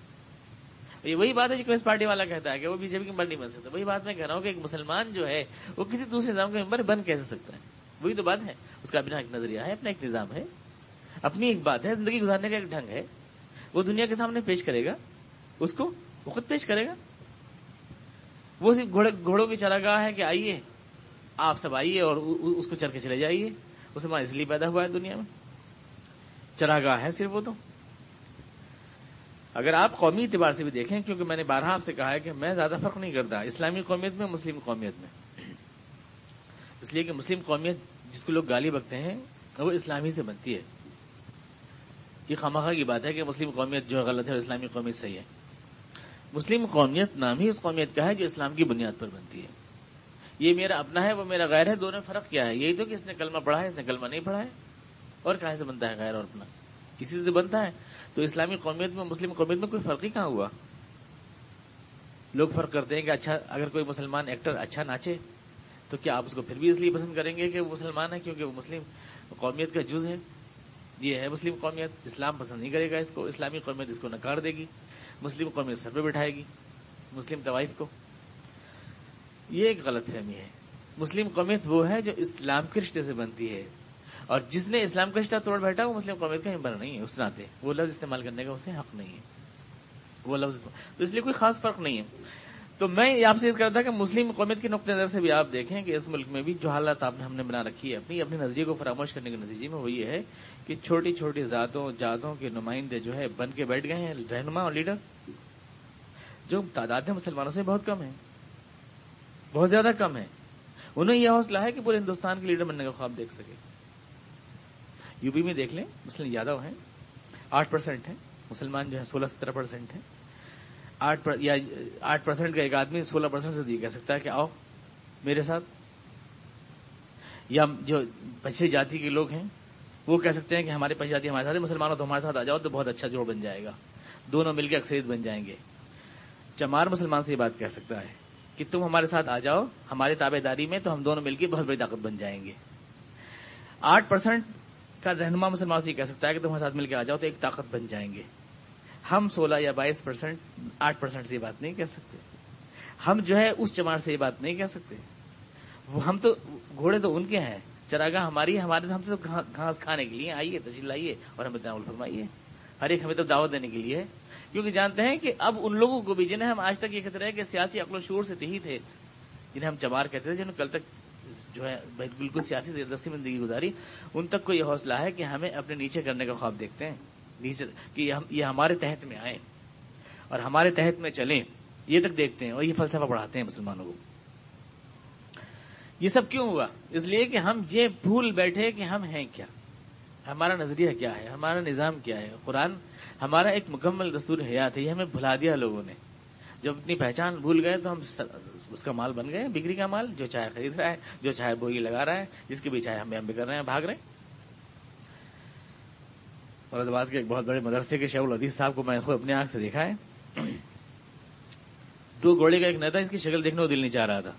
یہ وہی بات ہے جو کمیونسٹ پارٹی والا کہتا ہے کہ وہ بی جے پی کا ممبر نہیں بن سکتا۔ وہی بات میں کہہ رہا ہوں کہ ایک مسلمان جو ہے، وہ کسی دوسرے نظام کا ممبر بن کیسے سکتا ہے؟ وہی تو بات ہے۔ اس کا اپنا ایک نظریہ ہے، اپنا ایک نظام ہے۔ اپنی ایک بات ہے، زندگی گزارنے کا ایک ڈھنگ ہے۔ وہ دنیا کے سامنے پیش کرے گا۔ اس کو وہ خود پیش کرے گا۔ وہ صرف گھوڑوں کی چراگاہ ہے کہ آئیے۔ آپ سب آئیے اور اس کو چل کے چلے جائیے۔ مسلمان اس لیے پیدا ہوا ہے دنیا میں۔ چراگاہ ہے صرف وہ تو۔ اگر آپ قومی اعتبار سے بھی دیکھیں، کیونکہ میں نے بارہ آپ سے کہا ہے کہ میں زیادہ فرق نہیں کرتا، اسلامی قومیت میں، مسلم قومیت میں۔ اس لیے کہ مسلم قومیت جس کو لوگ گالی بکتے ہیں، وہ اسلامی سے بنتی ہے۔ یہ خامخواہ کی بات ہے کہ مسلم قومیت جو غلط ہے اور اسلامی قومیت صحیح ہے۔ مسلم قومیت نام ہی اس قومیت کا ہے جو اسلام کی بنیاد پر بنتی ہے۔ یہ میرا اپنا ہے، وہ میرا غیر ہے، دونوں فرق کیا ہے؟ یہی تو کہ اس نے کلمہ پڑھا ہے، اس نے کلمہ نہیں پڑھا ہے۔ اور کہاں سے بنتا ہے غیر اور اپنا؟ کسی سے بنتا ہے۔ تو اسلامی قومیت میں، مسلم قومیت میں کوئی فرق ہی کہاں ہوا؟ لوگ فرق کرتے ہیں کہ اچھا اگر کوئی مسلمان ایکٹر اچھا ناچے، تو کیا آپ اس کو پھر بھی اس لیے پسند کریں گے کہ وہ مسلمان ہے کیونکہ وہ مسلم قومیت کا جز ہے؟ یہ ہے مسلم قومیت۔ اسلام پسند نہیں کرے گا اس کو۔ اسلامی قومیت اس کو نکار دے گی۔ مسلم قومیت سر پہ بٹھائے گی۔ مسلم طوائف کو۔ یہ ایک غلط فہمی ہے۔ مسلم قومیت وہ ہے جو اسلام کے رشتے سے بنتی ہے۔ اور جس نے اسلام کا رشتہ توڑ بیٹھا، وہ مسلم قومیت کا ممبر نہیں ہے اس ناطے وہ لفظ استعمال کرنے کا اسے حق نہیں ہے۔ وہ لفظ تو اس لیے کوئی خاص فرق نہیں ہے۔ تو میں آپ سے یہ کرتا کہ مسلم قومیت کے نقطۂ نظر سے بھی آپ دیکھیں کہ اس ملک میں بھی جو حالات آپ نے ہم نے بنا رکھی ہے اپنی اپنے نظریے کو فراموش کرنے کے نتیجے میں وہ یہ ہے کہ چھوٹی چھوٹی ذاتوں، جاتوں کے نمائندے جو ہے بن کے بیٹھ گئے ہیں، رہنما اور لیڈر۔ جو تعداد ہے مسلمانوں سے بہت کم ہے بہت زیادہ کم ہے۔ انہیں یہ حوصلہ ہے کہ پورے ہندوستان کے لیڈر بننے کا خواب دیکھ سکے۔ یو پی میں دیکھ لیں، مسلم یادو ہیں، آٹھ پرسینٹ ہیں، مسلمان جو ہے سولہ سترہ پرسینٹ ہیں۔ آٹھ یا آٹھ پرسینٹ کا ایک آدمی سولہ پرسینٹ سے یہ کہہ سکتا ہے کہ آؤ، میرے ساتھ۔ یا جو پچھلی جاتی کے لوگ ہیں، وہ کہہ سکتے ہیں کہ ہمارے پچھلی جاتی ہمارے ساتھ مسلمانوں تو ہمارے ساتھ آ جاؤ تو بہت اچھا جوڑ بن جائے گا۔ دونوں مل کے اکثریت بن جائیں گے۔ چمار مسلمان سے یہ بات کہہ سکتا ہے۔ کہ تم ہمارے ساتھ آ جاؤ، ہماری تابے داری میں تو ہم دونوں مل کے بہت بڑی طاقت بن جائیں گے۔ آٹھ پرسینٹ کا رہنما مسلمان سے یہ کہہ سکتا ہے کہ تم ہمارے ساتھ مل کے آ جاؤ تو ایک طاقت بن جائیں گے۔ ہم سولہ یا بائیس پرسینٹ آٹھ پرسینٹ سے یہ بات نہیں کہہ سکتے۔ ہم جو ہے اس چمار سے یہ بات نہیں کہہ سکتے۔ ہم تو، گھوڑے تو ان کے ہیں۔ چراگاہ ہماری ہمارے ہم تو گھاس کھانے کے لیے آئیے، تشریف لائیے اور ہمیں تعاون فرمائیے۔ ہر ایک ہمیں تو دعوت دینے کے لیے کیونکہ جانتے ہیں کہ اب ان لوگوں کو بھی جنہیں ہم آج تک یہ کہتے رہے کہ سیاسی عقل و شعور سے ہی تھے، جنہیں ہم چمار کہتے تھے، جنہوں کل تک جو ہے بالکل سیاسی دستی میں زندگی گزاری، ان تک کو یہ حوصلہ ہے کہ ہمیں اپنے نیچے کرنے کا خواب دیکھتے ہیں، نیچے کہ یہ ہمارے تحت میں آئیں اور ہمارے تحت میں چلیں، یہ تک دیکھتے ہیں اور یہ فلسفہ پڑھاتے ہیں مسلمانوں کو۔ یہ سب کیوں ہوا؟ اس لیے کہ ہم یہ بھول بیٹھے کہ ہم ہیں کیا؟ ہمارا نظریہ کیا ہے؟ ہمارا نظام کیا ہے؟ قرآن ہمارا ایک مکمل دستور حیات ہے، یہ ہمیں بھلا دیا لوگوں نے۔ جب اپنی پہچان بھول گئے تو ہم اس کا مال بن گئے، بکری کا مال، جو چاہے خرید رہا ہے، جو چاہے بوئی لگا رہا ہے، جس کی بھی چاہے ہم بھی کر رہے ہیں، بھاگ رہے ہیں۔ مرد آباد کے ایک بہت بڑے مدرسے کے شیخ العدیز صاحب کو میں خود اپنے آنکھ سے دیکھا ہے۔ تو گھوڑے کا ایک نیتا اس کی شکل دیکھنے کو دل نہیں چاہ رہا تھا۔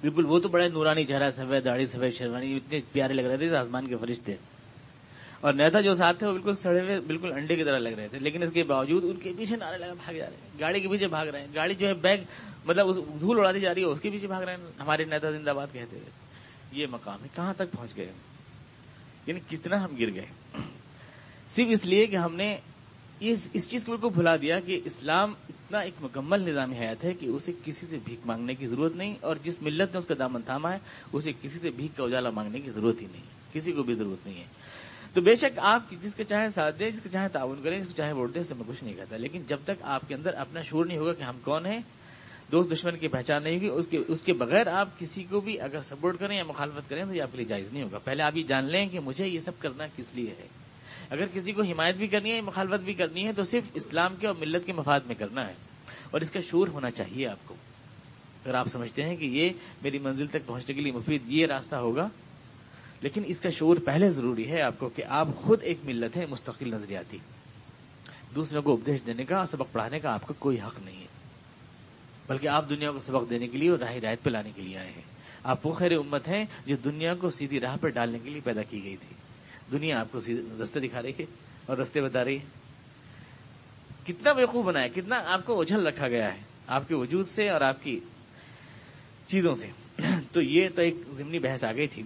بالکل وہ تو بڑے نورانی چہرہ، سفید داڑھی، سفید شیروانی، اتنے پیارے لگ رہے تھے آسمان کے فرشتے۔ اور نیتا جو ساتھ تھے وہ بالکل سڑے ہوئے، بالکل انڈے کی طرح لگ رہے تھے۔ لیکن اس کے باوجود ان کے پیچھے نعرے لگا، بھاگ جا رہے ہیں۔ گاڑی کے پیچھے بھاگ رہے ہیں۔ گاڑی جو ہے بیگ مطلب دھول اڑاتی جا رہی ہے، اس کے پیچھے بھاگ رہے ہیں۔ ہمارے نیتا زندہ باد کہتے ہوئے۔ یہ مقام ہے۔ کہاں تک پہنچ گئے یعنی کتنا ہم گر گئے۔ صرف اس لیے کہ ہم نے اس چیز کو بالکل بھلا دیا کہ اسلام اتنا ایک مکمل نظام حیات ہے کہ اسے کسی سے بھیک مانگنے کی ضرورت نہیں، اور جس ملت نے اس کا دامن تھاما ہے، اسے کسی سے بھیک کا اجالا مانگنے کی ضرورت ہی نہیں۔ کسی کو بھی ضرورت نہیں ہے۔ تو بے شک آپ جس کے چاہے ساتھ دیں، جس کے چاہے تعاون کریں، جس کو چاہے ووٹ دیں، اس سے میں کچھ نہیں کہتا۔ لیکن جب تک آپ کے اندر اپنا شور نہیں ہوگا کہ ہم کون ہیں، دوست دشمن کی پہچان نہیں ہوگی، اس کے بغیر آپ کسی کو بھی اگر سپورٹ کریں یا مخالفت کریں تو یہ آپ کے لیے جائز نہیں ہوگا۔ پہلے آپ یہ جان لیں کہ مجھے یہ سب کرنا کس لیے ہے۔ اگر کسی کو حمایت بھی کرنی ہے، مخالفت بھی کرنی ہے، تو صرف اسلام کے اور ملت کے مفاد میں کرنا ہے۔ اور اس کا شور ہونا چاہیے آپ کو۔ اگر آپ سمجھتے ہیں کہ یہ میری منزل تک پہنچنے کے لیے مفید یہ راستہ ہوگا لیکن اس کا شعور پہلے ضروری ہے آپ کو کہ آپ خود ایک ملت ہے مستقل نظریاتی۔ دوسروں کو اپدیش دینے کا، سبق پڑھانے کا آپ کا کوئی حق نہیں ہے۔ بلکہ آپ دنیا کو سبق دینے کے لیے اور راہ رایت پہ لانے کے لیے آئے ہیں۔ آپ وہ خیر امت ہیں جو دنیا کو سیدھی راہ پہ ڈالنے کے لیے پیدا کی گئی تھی۔ دنیا آپ کو رستے دکھا رہی ہے اور رستے بتا رہی ہے۔ کتنا بیوقوف بنا ہے، کتنا آپ کو اجھل رکھا گیا ہے، آپ کے وجود سے اور آپ کی چیزوں سے۔ تو یہ تو ایک ضمنی بحث آ گئی تھی۔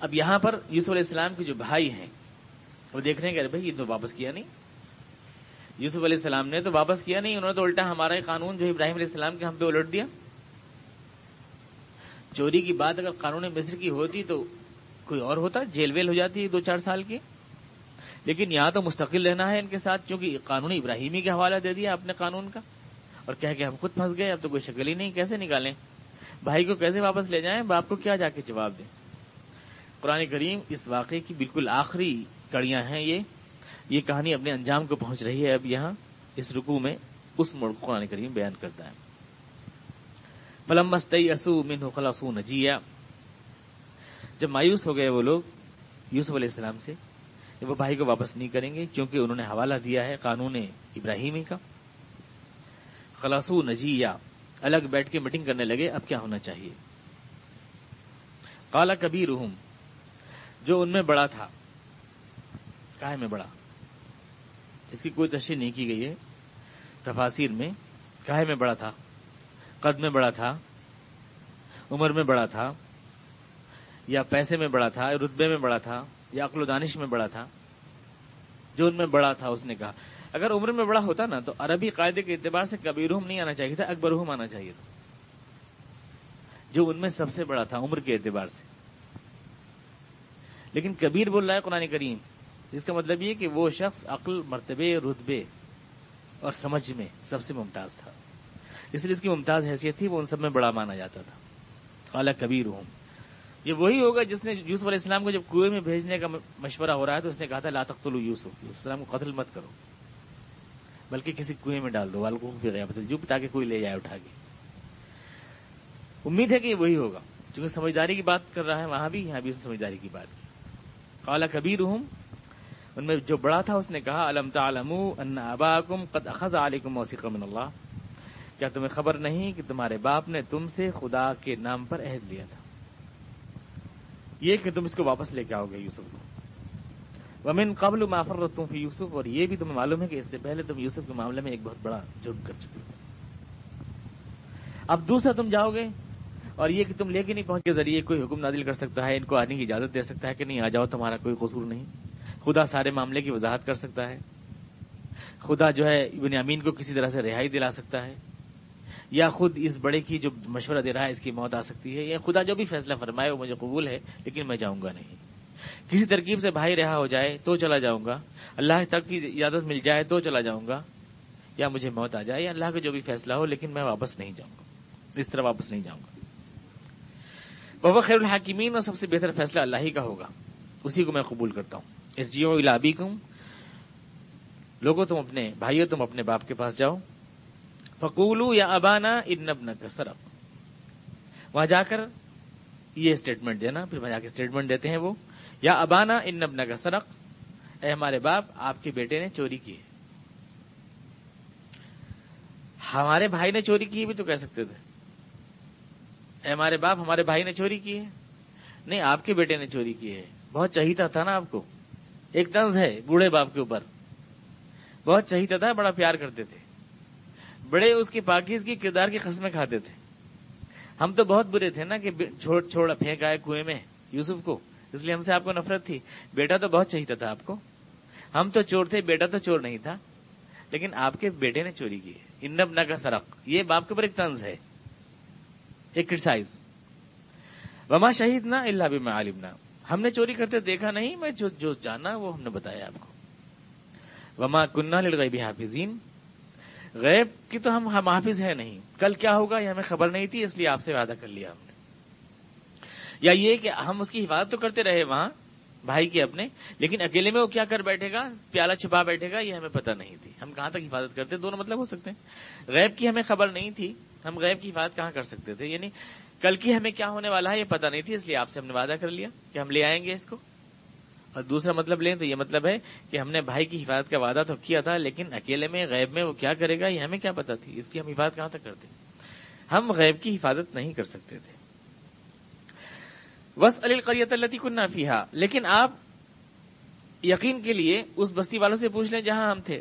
اب یہاں پر یوسف علیہ السلام کے جو بھائی ہیں، وہ دیکھ رہے ہیں کہ بھائی، یہ تو واپس کیا نہیں؟ یوسف علیہ السلام نے تو واپس کیا نہیں، انہوں نے تو الٹا ہمارا قانون جو ابراہیم علیہ السلام کے ہم پہ الٹ دیا۔ چوری کی بات اگر قانون مصر کی ہوتی تو کوئی اور ہوتا، جیل ویل ہو جاتی ہے دو چار سال کی۔ لیکن یہاں تو مستقل رہنا ہے ان کے ساتھ کیونکہ قانون ابراہیمی کا حوالہ دے دیا اپنے قانون کا۔ اور کہہ کہ ہم خود پھنس گئے، اب تو کوئی شکل ہی نہیں، کیسے نکالیں؟ بھائی کو کیسے واپس لے جائیں؟ باپ کو کیا جا کے جواب دیں؟ قرآن کریم اس واقعے کی بالکل آخری کڑیاں ہیں یہ۔ یہ کہانی اپنے انجام کو پہنچ رہی ہے اب یہاں اس رکو میں اس مڑ قرآن کریم بیان کرتا ہے۔ ملمستئی اسو من خلاسو نجیا جب مایوس ہو گئے وہ لوگ یوسف علیہ السلام سے وہ بھائی کو واپس نہیں کریں گے کیونکہ انہوں نے حوالہ دیا ہے قانون ابراہیمی کا۔ خلاصو نجیا الگ بیٹھ کے میٹنگ کرنے لگے، اب کیا ہونا چاہیے؟ کالا کبھی جو ان میں بڑا تھا۔ کائے میں بڑا؟ اس کی کوئی تشریح نہیں کی گئی ہے۔ تفاصیر میں کاہے میں بڑا تھا، قد میں بڑا تھا، عمر میں بڑا تھا، یا پیسے میں بڑا تھا رتبے میں بڑا تھا، یا عقل و دانش میں بڑا تھا۔ جو ان میں بڑا تھا، اس نے کہا۔ اگر عمر میں بڑا ہوتا نا، تو عربی قاعدے کے اعتبار سے کبیرہم نہیں آنا چاہیے تھا، اکبرہم آنا چاہیے تھا۔ جو ان میں سب سے بڑا تھا، عمر کے اعتبار سے۔ لیکن کبیر بول رہا ہے قرآن کریم، اس کا مطلب یہ کہ وہ شخص عقل، مرتبے، رتبے اور سمجھ میں سب سے ممتاز تھا۔ اس لیے اس کی ممتاز حیثیت تھی، وہ ان سب میں بڑا مانا جاتا تھا۔ اعلیٰ کبیر ہوں یہ وہی ہوگا جس نے یوسف علیہ السلام کو جب کنویں میں بھیجنے کا مشورہ ہو رہا ہے تو اس نے کہا تھا، لا تختلو یوسف۔ یوسف السلام کو قتل مت کرو، بلکہ کسی کنویں میں ڈال دو والوں بھی گیا جو تاکہ کوئی لے جائے، اٹھا کے۔ امید ہے کہ یہ وہی ہوگا۔ چونکہ سمجھداری کی بات کر رہا ہے، وہاں بھی یہاں بھی سمجھداری کی بات۔ کی اعلیٰ کبیر ہوں ان میں جو بڑا تھا اس نے کہا علم تعلم ان اباکم قد اخذ علیکم موسیق من اللہ کیا تمہیں خبر نہیں کہ تمہارے باپ نے تم سے خدا کے نام پر عہد لیا تھا؟ یہ کہ تم اس کو واپس لے کے آؤ گے یوسف کو۔ ومن قبل مافر تم فی یوسف اور یہ بھی تمہیں معلوم ہے کہ اس سے پہلے تم یوسف کے معاملے میں ایک بہت بڑا جرم کر چکے اب دوسرا تم جاؤ گے اور یہ کہ تم لے کے نہیں پہنچ کے ذریعے کوئی حکم نازل کر سکتا ہے، ان کو آنے کی اجازت دے سکتا ہے کہ نہیں، آ جاؤ، تمہارا کوئی قصور نہیں۔ خدا سارے معاملے کی وضاحت کر سکتا ہے۔ خدا جو ہے، ابن امین کو کسی طرح سے رہائی دلا سکتا ہے۔ یا خود اس بڑے کی جو مشورہ دے رہا ہے، اس کی موت آ سکتی ہے۔ یا خدا جو بھی فیصلہ فرمائے، وہ مجھے قبول ہے، لیکن میں جاؤں گا نہیں۔ کسی ترکیب سے بھائی رہا ہو جائے تو چلا جاؤں گا۔ اللہ تک کی اجازت مل جائے تو چلا جاؤں گا۔ یا مجھے موت آ جائے، یا اللہ کا جو بھی فیصلہ ہو، لیکن میں واپس نہیں جاؤں گا۔ اس طرح واپس نہیں جاؤں گا۔ بابا خیر الحاکمین اور سب سے بہتر فیصلہ اللہ ہی کا ہوگا۔ اسی کو میں قبول کرتا ہوں۔ ارجیو الابی کم لوگوں تم اپنے، بھائیو تم اپنے باپ کے پاس جاؤ۔ فکولو یا ابانا ابن ابن کا سرف وہاں جا کر یہ اسٹیٹمنٹ دینا، پھر وہاں جا کے اسٹیٹمنٹ دیتے ہیں وہ۔ یا ابانا ان ابن کا سرق۔ اے ہمارے باپ، آپ کے بیٹے نے چوری کی ہمارے بھائی نے چوری کی بھی تو کہہ سکتے تھے۔ ہمارے باپ، ہمارے بھائی نے چوری کی ہے۔ نہیں، آپ کے بیٹے نے چوری کی ہے۔ بہت چاہیتا تھا نا آپ کو۔ ایک طنز ہے بوڑھے باپ کے اوپر۔ بہت چاہیتا تھا، بڑا پیار کرتے تھے۔ بڑے اس کی پاکیز کی کردار کی قسمیں کھاتے تھے۔ ہم تو بہت برے تھے نا کہ چھوڑ چھوڑ، پھینک آئے کنویں میں یوسف کو۔ اس لیے ہم سے آپ کو نفرت تھی۔ بیٹا تو بہت چاہیتا تھا آپ کو۔ ہم تو چور تھے، بیٹا تو چور نہیں تھا۔ لیکن آپ کے بیٹے نے چوری کی انب نہ کا سرق۔ یہ باپ کے اوپر ایک طنز ہے۔ ایک وما شہید نہ اللہ بھی عالم نہ ہم نے چوری کرتے دیکھا نہیں، میں جو جو جانا وہ ہم نے بتایا آپ کو. وما کنہ لڑ بھی حافظین غیب کی تو ہم محافظ ہیں نہیں. کل کیا ہوگا یہ ہمیں خبر نہیں تھی، اس لیے آپ سے وعدہ کر لیا ہم نے. یا یہ کہ ہم اس کی حفاظت تو کرتے رہے وہاں بھائی کے اپنے، لیکن اکیلے میں وہ کیا کر بیٹھے گا؟ پیالہ چھپا بیٹھے گا، یہ ہمیں پتہ نہیں تھی۔ ہم کہاں تک حفاظت کرتے دونوں مطلب ہو سکتے ہیں۔ غیب کی ہمیں خبر نہیں تھی۔ ہم غیب کی حفاظت کہاں کر سکتے تھے؟ یعنی کل کی ہمیں کیا ہونے والا ہے، یہ پتہ نہیں تھی، اس لیے آپ سے ہم نے وعدہ کر لیا کہ ہم لے آئیں گے اس کو۔ اور دوسرا مطلب لیں تو یہ مطلب ہے کہ ہم نے بھائی کی حفاظت کا وعدہ تو کیا تھا، لیکن اکیلے میں، غیب میں وہ کیا کرے گا؟ یہ ہمیں کیا پتا تھی؟ اس کی ہم حفاظت کہاں تک کرتے ہم غیب کی حفاظت نہیں کر سکتے تھے۔ بس علی قریت اللہ کن فیحا لیکن آپ یقین کے لیے اس بستی والوں سے پوچھ لیں جہاں ہم تھے۔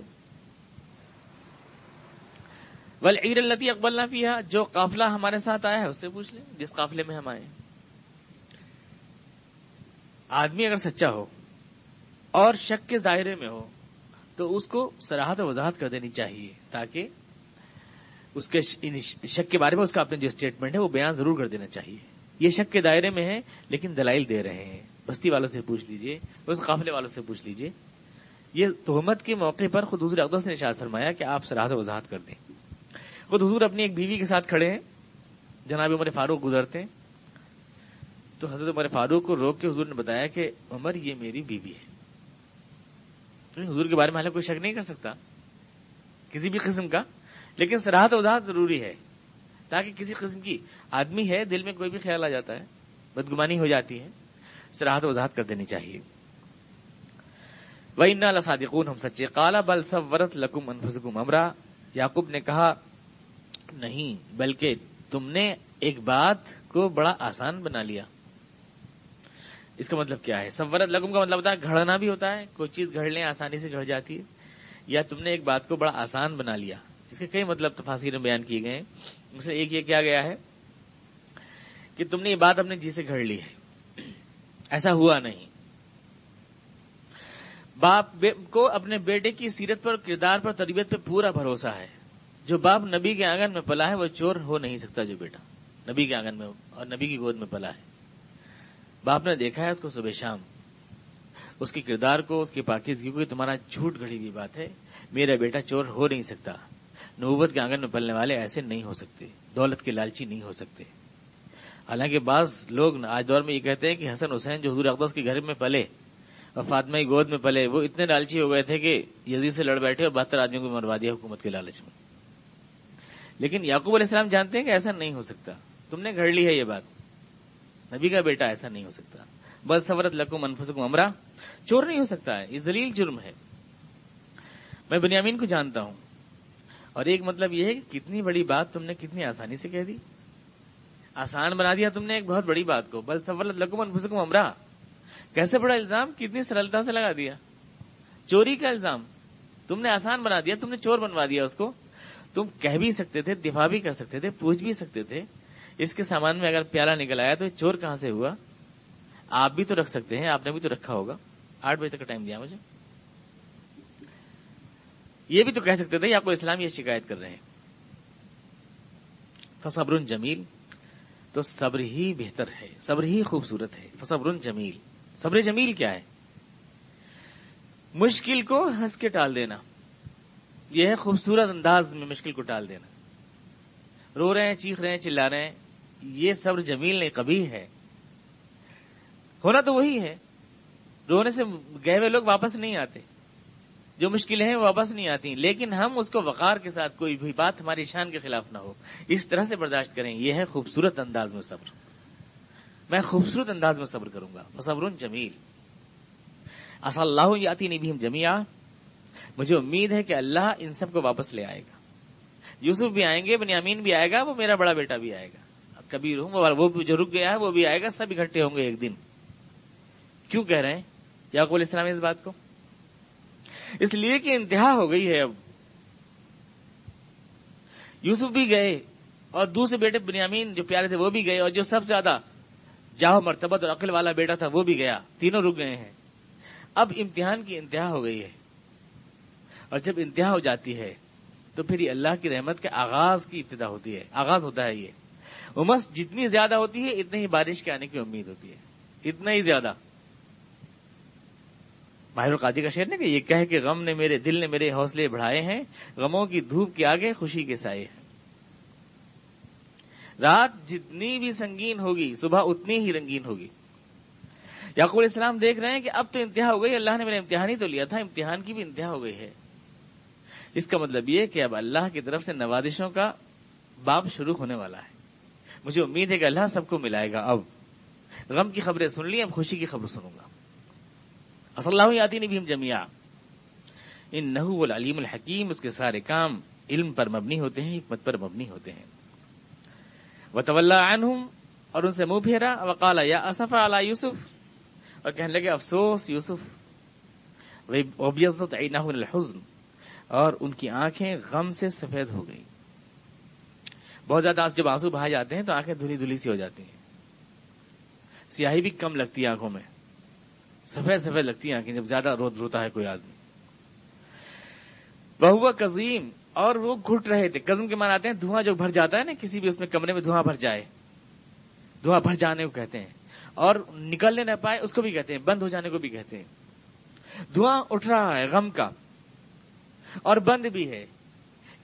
ول عید التی اکبل نہ فیحا جو قافلہ ہمارے ساتھ آیا ہے، اس سے پوچھ لیں جس قافلے میں ہم آئے آدمی اگر سچا ہو اور شک کے دائرے میں ہو، تو اس کو سراہد و وضاحت کر دینی چاہیے تاکہ اس کے یعنی شک کے بارے میں اس کا اپنا جو اسٹیٹمنٹ ہے، وہ بیان ضرور کر دینا چاہیے۔ یہ شک کے دائرے میں ہے لیکن دلائل دے رہے ہیں۔ بستی والوں سے پوچھ لیجیے، اس قافلے والوں سے پوچھ لیجیے۔ یہ تہمت کے موقع پر خود حضور اقدس نے اشاد فرمایا کہ آپ سراہد وضاحت کر دیں۔ خود حضور اپنی ایک بیوی کے ساتھ کھڑے ہیں۔ جناب عمر فاروق گزرتے ہیں۔ تو حضرت عمر فاروق کو روک کے حضور نے بتایا کہ عمر، یہ میری بیوی ہے۔ حضور کے بارے میں کوئی شک نہیں کر سکتا، کسی بھی قسم کا۔ لیکن سراہد وضاحت ضروری ہے، تاکہ کسی قسم کی آدمی ہے، دل میں کوئی بھی خیال آ جاتا ہے، بدگمانی ہو جاتی ہے سراہد وضاحت کر دینی چاہیے۔ وہ ان صادقون ہم سچے۔ کالا بل سورت لکم انفسکم امرا یعقوب نے کہا، نہیں، بلکہ تم نے ایک بات کو بڑا آسان بنا لیا۔ اس کا مطلب کیا ہے؟ سورت لگم کا مطلب ہوتا ہے، گھڑنا بھی ہوتا ہے۔ کوئی چیز گھڑ لیں، آسانی سے گھڑ جاتی ہے۔ یا تم نے ایک بات کو بڑا آسان بنا لیا۔ اس کے کئی مطلب تفاصیر میں بیان کیے گئے ہیں۔ سے ایک یہ کیا گیا ہے کہ تم نے یہ بات اپنے جی سے گھڑ لی ہے۔ ایسا ہوا نہیں۔ باپ کو اپنے بیٹے کی سیرت پر کردار پر تربیت پہ پورا بھروسہ ہے۔ جو باپ نبی کے آنگن میں پلا ہے، وہ چور ہو نہیں سکتا جو بیٹا نبی کے آنگن میں اور نبی کی گود میں پلا ہے۔ باپ نے دیکھا ہے اس کو صبح شام۔ اس کے کردار کو، اس کی پاکیزگی کو تمہارا جھوٹ گھڑی ہوئی بات ہے۔ میرا بیٹا چور ہو نہیں سکتا۔ نوبت کے آنگن میں پلنے والے ایسے نہیں ہو سکتے۔ دولت کے لالچی نہیں ہو سکتے۔ حالانکہ بعض لوگ آج دور میں یہ کہتے ہیں کہ حسن حسین جو حضور اقدس کے گھر میں پلے اور فاطمہ کی گود میں پلے، وہ اتنے لالچی ہو گئے تھے کہ یزید سے لڑ بیٹھے اور بہتر آدمیوں کو مروا دیا حکومت کے لالچ میں۔ لیکن یعقوب علیہ السلام جانتے ہیں کہ ایسا نہیں ہو سکتا۔ تم نے گھڑ لی ہے یہ بات۔ نبی کا بیٹا ایسا نہیں ہو سکتا۔ بس سورت لکو منفس امرا۔ چور نہیں ہو سکتا ہے، یہ زلیل جرم ہے۔ میں بنیامین کو جانتا ہوں۔ اور ایک مطلب یہ ہے کہ کتنی بڑی بات تم نے کتنی آسانی سے کہہ دی۔ آسان بنا دیا تم نے ایک بہت بڑی بات کو۔ بل سورت لکو منفس امرا۔ کیسے بڑا الزام؟ کتنی سرلتا سے لگا دیا۔ چوری کا الزام۔ تم نے آسان بنا دیا، تم نے چور بنوا دیا اس کو۔ تم کہہ بھی سکتے تھے، دفاع بھی کر سکتے تھے، پوچھ بھی سکتے تھے، اس کے سامان میں اگر پیالہ نکل آیا تو یہ چور کہاں سے ہوا؟ آپ بھی تو رکھ سکتے ہیں، آپ نے بھی تو رکھا ہوگا۔ آٹھ بجے تک کا ٹائم دیا مجھے۔ یہ بھی تو کہہ سکتے تھے، یا کوئی اسلام یہ شکایت کر رہے ہیں۔ فصبر جمیل۔ تو صبر ہی بہتر ہے، صبر ہی خوبصورت ہے۔ فصبر جمیل۔ صبر جمیل کیا ہے؟ مشکل کو ہنس کے ٹال دینا۔ یہ ہے خوبصورت انداز میں مشکل کو ٹال دینا۔ رو رہے ہیں، چیخ رہے ہیں، چلا رہے ہیں، یہ صبر جمیل نہیں کبھی ہے۔ ہونا تو وہی ہے۔ رونے سے گئے ہوئے لوگ واپس نہیں آتے۔ جو مشکلیں ہیں وہ واپس نہیں آتی لیکن ہم اس کو وقار کے ساتھ کوئی بھی بات ہماری شان کے خلاف نہ ہو۔ اس طرح سے برداشت کریں۔ یہ ہے خوبصورت انداز میں صبر۔ میں خوبصورت انداز میں صبر کروں گا۔ صبر جمیل۔ اصل اللہ یاتی نہیں بھی ہم جمیا مجھے امید ہے کہ اللہ ان سب کو واپس لے آئے گا۔ یوسف بھی آئیں گے، بنیامین بھی آئے گا، وہ میرا بڑا بیٹا بھی آئے گا۔ کبھی وہ جو رک گیا ہے، وہ بھی آئے گا، سب اکٹھے ہوں گے ایک دن۔ کیوں کہہ رہے ہیں؟ یعقوب علیہ السلام اس بات کو؟ اس لیے کہ انتہا ہو گئی ہے اب۔ یوسف بھی گئے اور دوسرے بیٹے بنیامین جو پیارے تھے وہ بھی گئے اور جو سب سے زیادہ جاؤ مرتبت اور عقل والا بیٹا تھا وہ بھی گیا۔ تینوں رک گئے ہیں۔ اب امتحان کی انتہا ہو گئی ہے۔ اور جب انتہا ہو جاتی ہے تو پھر یہ اللہ کی رحمت کے آغاز کی ابتدا ہوتی ہے۔ آغاز ہوتا ہے یہ۔ امس جتنی زیادہ ہوتی ہے، اتنی ہی بارش کے آنے کی امید ہوتی ہے۔ اتنا ہی زیادہ۔ ماہر القادی کا شعر نے کہ یہ کہہ کہ غم نے میرے دل نے میرے حوصلے بڑھائے ہیں، غموں کی دھوپ کے آگے خوشی کے سائے ہیں۔ رات جتنی بھی سنگین ہوگی، صبح اتنی ہی رنگین ہوگی۔ یعقوب علیہ السلام دیکھ رہے ہیں کہ اب تو انتہا ہو گئی، اللہ نے میرا امتحان ہی تو لیا تھا، امتحان کی بھی انتہا ہو گئی ہے۔ اس کا مطلب یہ کہ اب اللہ کی طرف سے نوازشوں کا باب شروع ہونے والا ہے۔ مجھے امید ہے کہ اللہ سب کو ملائے گا۔ اب غم کی خبریں سن لی، اب خوشی کی خبر سنوں گا۔ اصل اللہ یاتی نے بھی ہم جمیا ان نحو العلیم الحکیم، اس کے سارے کام علم پر مبنی ہوتے ہیں، حکمت پر مبنی ہوتے ہیں۔ وہ طول اور ان سے منہ پھیرا، وقال یا اصف علی یوسف، اور کہنے لگے، افسوس یوسف الحزن، اور ان کی آنکھیں غم سے سفید ہو گئی بہت زیادہ جب آنسو بہائے جاتے ہیں تو آنکھیں دھلی دھلی سی ہو جاتی ہیں۔ سیاہی بھی کم لگتی ہے آنکھوں میں۔ سفید سفید لگتی ہیں آنکھیں، جب زیادہ رو روتا ہے کوئی آدمی۔ بہوا کظیم، اور وہ گھٹ رہے تھے۔ قزم کے معنی آتے ہیں دھواں جو بھر جاتا ہے نا، کسی بھی اس میں کمرے میں دھواں بھر جائے۔ دھواں بھر جانے کو کہتے ہیں۔ اور نکلنے نہ پائے، اس کو بھی کہتے ہیں۔ بند ہو جانے کو بھی کہتے ہیں۔ دھواں اٹھ رہا ہے غم کا، اور بند بھی ہے۔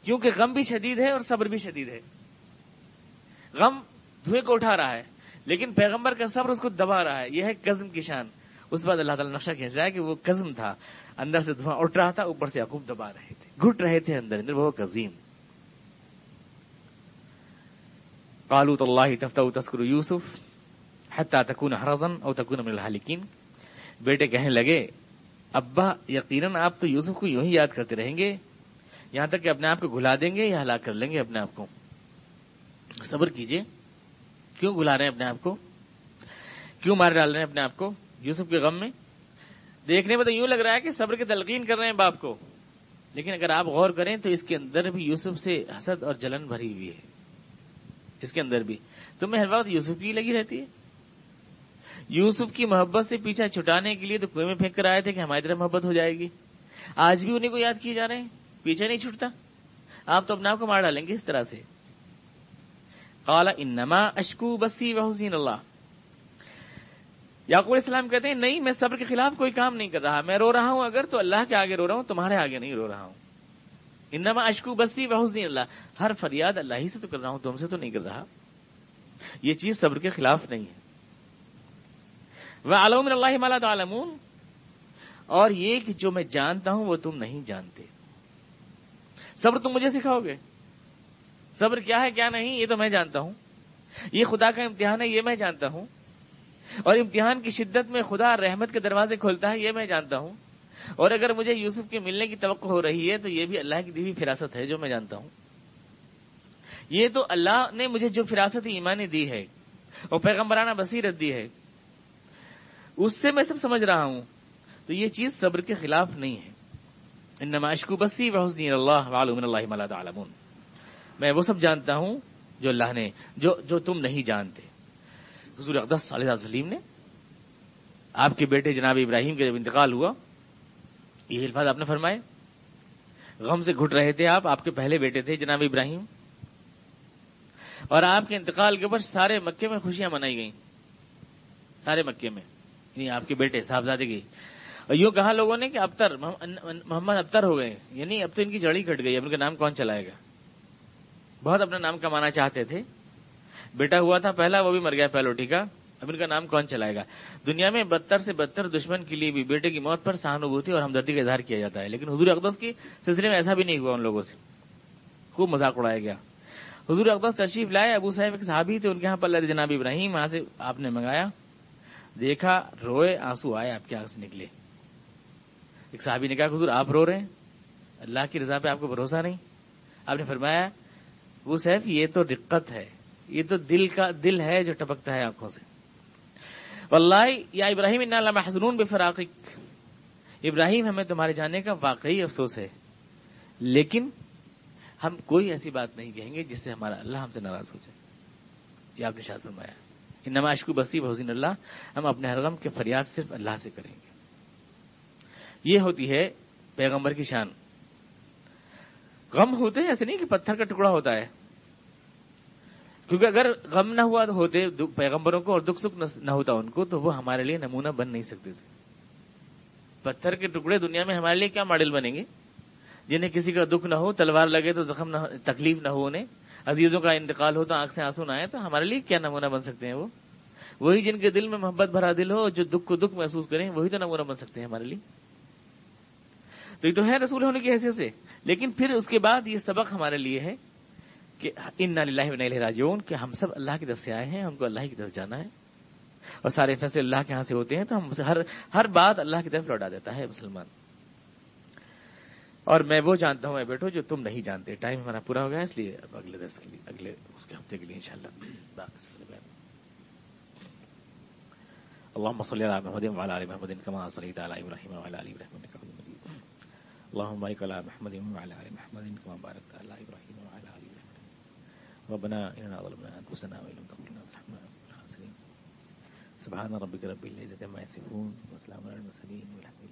کیونکہ غم بھی شدید ہے اور صبر بھی شدید ہے۔ غم دھوئے کو اٹھا رہا ہے، لیکن پیغمبر کا صبر اس کو دبا رہا ہے۔ یہ ہے قزم کی شان۔ اس بعد اللہ تعالیٰ نقشہ کھینچ رہا ہے کہ وہ قزم تھا، اندر سے دھواں اٹھ رہا تھا، اوپر سے یعقوب دبا رہے تھے۔ گھٹ رہے تھے اندر اندر وہ قزیم قالوت اللہ تفتہ تسکر یوسف حتی تکون حرزن او تکون من الحالکین۔ بیٹے کہنے لگے، ابا، یقیناً آپ تو یوسف کو یوں ہی یاد کرتے رہیں گے؟ یہاں تک کہ اپنے آپ کو گھلا دیں گے یا ہلاک کر لیں گے اپنے آپ کو؟ صبر کیجیے۔ کیوں گلا رہے ہیں اپنے آپ کو؟ کیوں مار ڈال رہے ہیں اپنے آپ کو؟ یوسف کے غم میں؟ دیکھنے میں تو یوں لگ رہا ہے کہ صبر کی تلقین کر رہے ہیں باپ کو۔ لیکن اگر آپ غور کریں تو اس کے اندر بھی یوسف سے حسد اور جلن بھری ہوئی ہے۔ اس کے اندر بھی۔ تمہیں ہر وقت یوسف کی لگی رہتی ہے؟ یوسف کی محبت سے پیچھا چھٹانے کے لیے تو کنویں میں پھینک کر آئے تھے کہ ہماری طرف محبت ہو جائے گی۔ آج بھی انہیں کو یاد کیے جا رہے ہیں۔ پیچھے نہیں چھٹتا۔ آپ تو اپنے آپ کو مار ڈالیں گے اس طرح سے۔ انما اشکو بسی وحسین اللہ۔ یعقوب السلام کہتے ہیں، نہیں، میں صبر کے خلاف کوئی کام نہیں کر رہا، میں رو رہا ہوں اگر تو اللہ کے آگے رو رہا ہوں، تمہارے آگے نہیں رو رہا ہوں۔ انما اشکو بستی بحسن اللہ، ہر فریاد اللہ ہی سے تو کر رہا ہوں، تم سے تو نہیں کر رہا۔ یہ چیز صبر کے خلاف نہیں ہے۔ وہ علوم اللہ مالا تعالمون اور یہ کہ جو میں جانتا ہوں وہ تم نہیں جانتے۔ صبر تم مجھے سکھاؤ گے۔ صبر کیا ہے، کیا نہیں، یہ تو میں جانتا ہوں۔ یہ خدا کا امتحان ہے، یہ میں جانتا ہوں۔ اور امتحان کی شدت میں خدا رحمت کے دروازے کھولتا ہے، یہ میں جانتا ہوں۔ اور اگر مجھے یوسف کے ملنے کی توقع ہو رہی ہے، تو یہ بھی اللہ کی دیوی فراست ہے، جو میں جانتا ہوں۔ یہ تو اللہ نے مجھے جو فراست ایمانی دی ہے، اور پیغمبرانہ بصیرت دی ہے۔ اس سے میں سب سمجھ رہا ہوں۔ تو یہ چیز صبر کے خلاف نہیں ہے۔ اشکو بسی وحسن اللہ اللہ تعالمون میں وہ سب جانتا ہوں جو اللہ نے، جو جو تم نہیں جانتے۔ حضور اقدس صلی سلیم نے آپ کے بیٹے جناب ابراہیم کے جب انتقال ہوا، یہ الفاظ آپ نے فرمائے۔ غم سے گھٹ رہے تھے آپ آپ کے پہلے بیٹے تھے جناب ابراہیم۔ اور آپ کے انتقال کے بعد سارے مکے میں خوشیاں منائی گئیں۔ سارے مکے میں یعنی آپ کے بیٹے صاحبزادے گئی اور یوں کہا لوگوں نے کہ ابتر محمد ابتر ہو گئے۔ یعنی اب تو ان کی جڑی کٹ گئی، اب ان کا نام کون چلائے گا؟ بہت اپنا نام کمانا چاہتے تھے۔ بیٹا ہوا تھا پہلا، وہ بھی مر گیا پہلوٹی کا اب ان کا نام کون چلائے گا؟ دنیا میں بدتر سے بدتر دشمن کے لیے بھی بیٹے کی موت پر سہانوبوتی اور ہمدردی کا اظہار کیا جاتا ہے، لیکن حضور اقدس کے سلسلے میں ایسا بھی نہیں ہوا ان لوگوں سے۔ خوب مذاق اڑایا گیا۔ حضور اقدس تشریف لائے، ابو صاحب ایک صحابی تھے، ان کے یہاں پر جناب ابراہیم، وہاں سے آپ نے منگایا۔ دیکھا، روئے، آنسو آئے آپ کے آنکھ سے نکلے۔ ایک صحابی نے کہا، حضور، آپ رو رہے ہیں؟ اللہ کی رضا پہ آپ کو بھروسہ نہیں؟ آپ نے فرمایا وہ صاحب یہ تو دقت ہے۔ یہ تو دل کا دل ہے جو ٹپکتا ہے آنکھوں سے۔ واللہ یا ابراہیم ان اللہ محضرون بے ابراہیم ہمیں تمہارے جانے کا واقعی افسوس ہے، لیکن ہم کوئی ایسی بات نہیں کہیں گے جس سے ہمارا اللہ ہم سے ناراض ہو جائے۔ یہ آپ نے شاد فرمایا۔ ان نماش کو بسی حسین اللہ، ہم اپنے حرغم کے فریاد صرف اللہ سے کریں گے۔ یہ ہوتی ہے پیغمبر کی شان۔ غم ہوتے ہیں، ایسے نہیں کہ پتھر کا ٹکڑا ہوتا ہے۔ کیونکہ اگر غم نہ ہوا ہوتے پیغمبروں کو اور دکھ سکھ نہ ہوتا ان کو، تو وہ ہمارے لیے نمونہ بن نہیں سکتے تھے۔ پتھر کے ٹکڑے دنیا میں ہمارے لیے کیا ماڈل بنیں گے؟ جنہیں کسی کا دکھ نہ ہو، تلوار لگے تو زخم نہ تکلیف نہ ہو انہیں۔ عزیزوں کا انتقال ہو تو آنکھ سے آنسو نہ آئے تو ہمارے لیے کیا نمونہ بن سکتے ہیں وہ؟ وہی جن کے دل میں محبت بھرا دل ہو، جو دکھ کو دکھ محسوس کریں، وہی تو نمونہ بن سکتے ہیں ہمارے لیے۔ تو یہ تو ہے رسول ہونے کی حیثیت سے۔ لیکن پھر اس کے بعد یہ سبق ہمارے لیے ہے۔ کہ ان اللہ راجون کہ ہم سب اللہ کی طرف سے آئے ہیں، ہم کو اللہ کی طرف جانا ہے۔ اور سارے فیصلے اللہ کے ہاں سے ہوتے ہیں، تو ہم ہر ہر بات اللہ کی طرف لوٹا دیتا ہے مسلمان۔ اور میں وہ جانتا ہوں میں بیٹھو جو تم نہیں جانتے۔ ٹائم ہمارا پورا ہو گیا، اس لیے اب اگلے درس کے لیے، اگلے اس کے ہفتے کے لیے انشاءاللہ۔ اللهم صل على محمد وعلى ال محمد كما صليت على ابراهيم وعلى ال ابراهيم انك حميد مجيد اللهم بارك على محمد وعلى ال محمد كما باركت على ابراهيم ابراهيم ربنا إننا ظلمنا أنفسنا وإن لم تغفر لنا وترحمنا سبحان ربك رب العزة عما يصفون وسلام على المرسلين والحمد لله